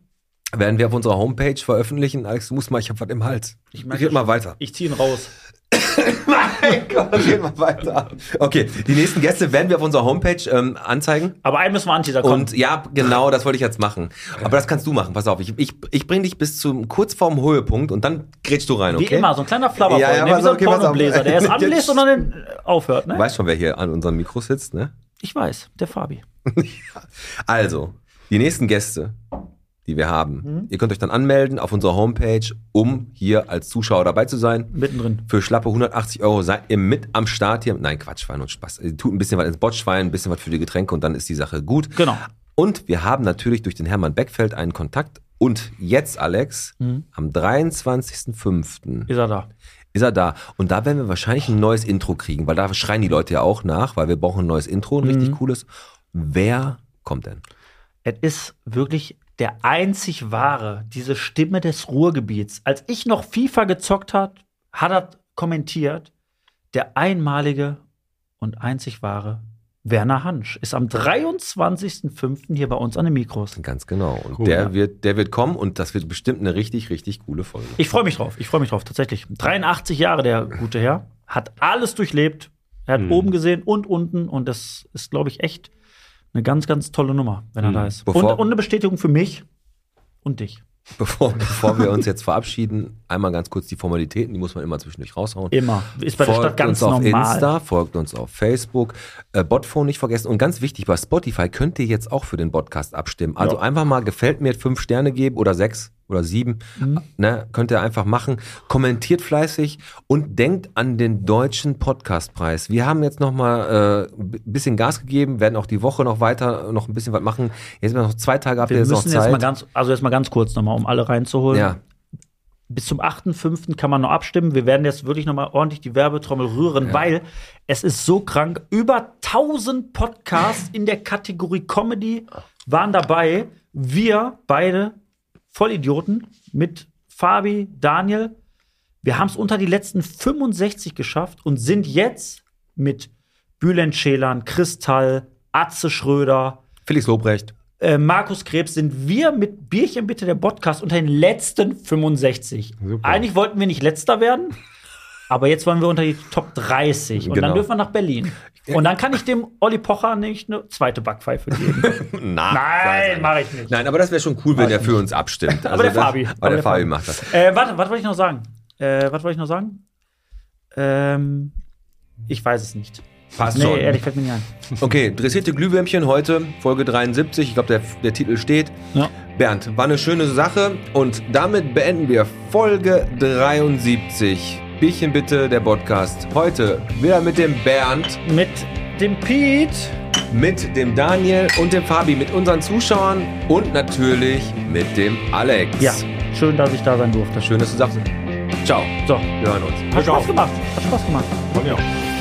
werden wir auf unserer Homepage veröffentlichen. Alex, du musst mal, ich hab was im Hals. Ich Red mal weiter. Ich ziehe ihn raus. mein Gott, red mal weiter. Okay, die nächsten Gäste werden wir auf unserer Homepage ähm, anzeigen. Aber einen müssen wir anteaser kommen. Und ja, genau, das wollte ich jetzt machen. Aber das kannst du machen. Pass auf, ich, ich, ich bringe dich bis zum kurz vorm Höhepunkt und dann grätst du rein, okay? Wie immer, so ein kleiner Flabberboy, Ja, ja, ne? wie pass so auf, ein okay. Pornobläser, der erst Jetzt- anlässt und dann aufhört. Du Ne? weißt schon, wer hier an unseren Mikros sitzt, ne? Ich weiß, der Fabi. Also, die nächsten Gäste, die wir haben, ihr könnt euch dann anmelden auf unserer Homepage, um hier als Zuschauer dabei zu sein. Mittendrin. Für schlappe 180 Euro seid ihr mit am Start hier. Nein, Quatsch, Wein und Spaß. Ihr tut ein bisschen was ins Botschwein, ein bisschen was für die Getränke und dann ist die Sache gut. Genau. Und wir haben natürlich durch den Hermann Beckfeld einen Kontakt. Und jetzt, Alex, am 23.05. Ist er da. ist er da. Und da werden wir wahrscheinlich ein neues Intro kriegen, weil da schreien die Leute ja auch nach, weil wir brauchen ein neues Intro, ein richtig cooles. Wer kommt denn? Es ist wirklich der einzig wahre, diese Stimme des Ruhrgebiets. Als ich noch FIFA gezockt hat, hat er kommentiert, der einmalige und einzig wahre Werner Hansch ist am 23.05. hier bei uns an den Mikros. Ganz genau. Und Cool, der, ja. wird, der wird kommen und das wird bestimmt eine richtig, richtig coole Folge. Ich freue mich drauf, ich freue mich drauf, tatsächlich. 83 Jahre, der gute Herr, hat alles durchlebt. Er hat Mhm. oben gesehen und unten und das ist, glaube ich, echt eine ganz, ganz tolle Nummer, wenn er Mhm. da ist. Und, und eine Bestätigung für mich und dich. Bevor, bevor wir uns jetzt verabschieden, einmal ganz kurz die Formalitäten, die muss man immer zwischendurch raushauen. Immer. Ist bei der Stadt ganz uns auf normal. Insta, folgt uns auf Facebook, äh, Botphone nicht vergessen und ganz wichtig, bei Spotify könnt ihr jetzt auch für den Podcast abstimmen. Also einfach mal gefällt mir fünf Sterne geben oder sechs oder sieben, Mhm. ne, könnt ihr einfach machen. Kommentiert fleißig und denkt an den deutschen Podcastpreis. Wir haben jetzt noch mal äh, ein bisschen Gas gegeben, werden auch die Woche noch weiter noch ein bisschen was machen. Jetzt sind wir noch zwei Tage, ihr Wir jetzt müssen jetzt Zeit. mal ganz, also jetzt mal ganz kurz nochmal, um alle reinzuholen. ja, Bis zum 8.5. kann man noch abstimmen. Wir werden jetzt wirklich nochmal ordentlich die Werbetrommel rühren, weil es ist so krank. Über 1000 Podcasts in der Kategorie Comedy waren dabei. Wir beide Vollidioten mit Fabi, Daniel. Wir haben es unter die letzten 65 geschafft und sind jetzt mit Bülent Schelan, Kristall, Atze Schröder, Felix Lobrecht. äh, Markus Krebs sind wir mit Bierchen bitte der Podcast unter den letzten 65. Super. Eigentlich wollten wir nicht letzter werden, aber jetzt wollen wir unter die Top 30 und Genau. dann dürfen wir nach Berlin. Und dann kann ich dem Olli Pocher nicht eine zweite Backpfeife geben. Na, Nein, mache ich nicht. Nein, aber das wäre schon cool, wenn er für uns abstimmt. Also Aber der das- Fabi. Aber der Fabi macht das. Äh, warte, was wollte ich noch sagen? Äh, was wollte ich noch sagen? Ähm, ich weiß es nicht. Passt Nee, schon. ehrlich, fällt mir nicht ein. Okay, dressierte Glühwürmchen heute, Folge 73. Ich glaube, der, der Titel steht. Ja. Bernd, war eine schöne Sache und damit beenden wir Folge 73. Bierchen bitte, der Podcast. Heute wieder mit dem Bernd, Mit dem Pete. mit dem Daniel und dem Fabi, mit unseren Zuschauern und natürlich mit dem Alex. Ja, schön, dass ich da sein durfte. Schön, dass du sagst. Ciao. So, Wir hören uns. hat Spaß gemacht. Hat Spaß gemacht. Von mir auch.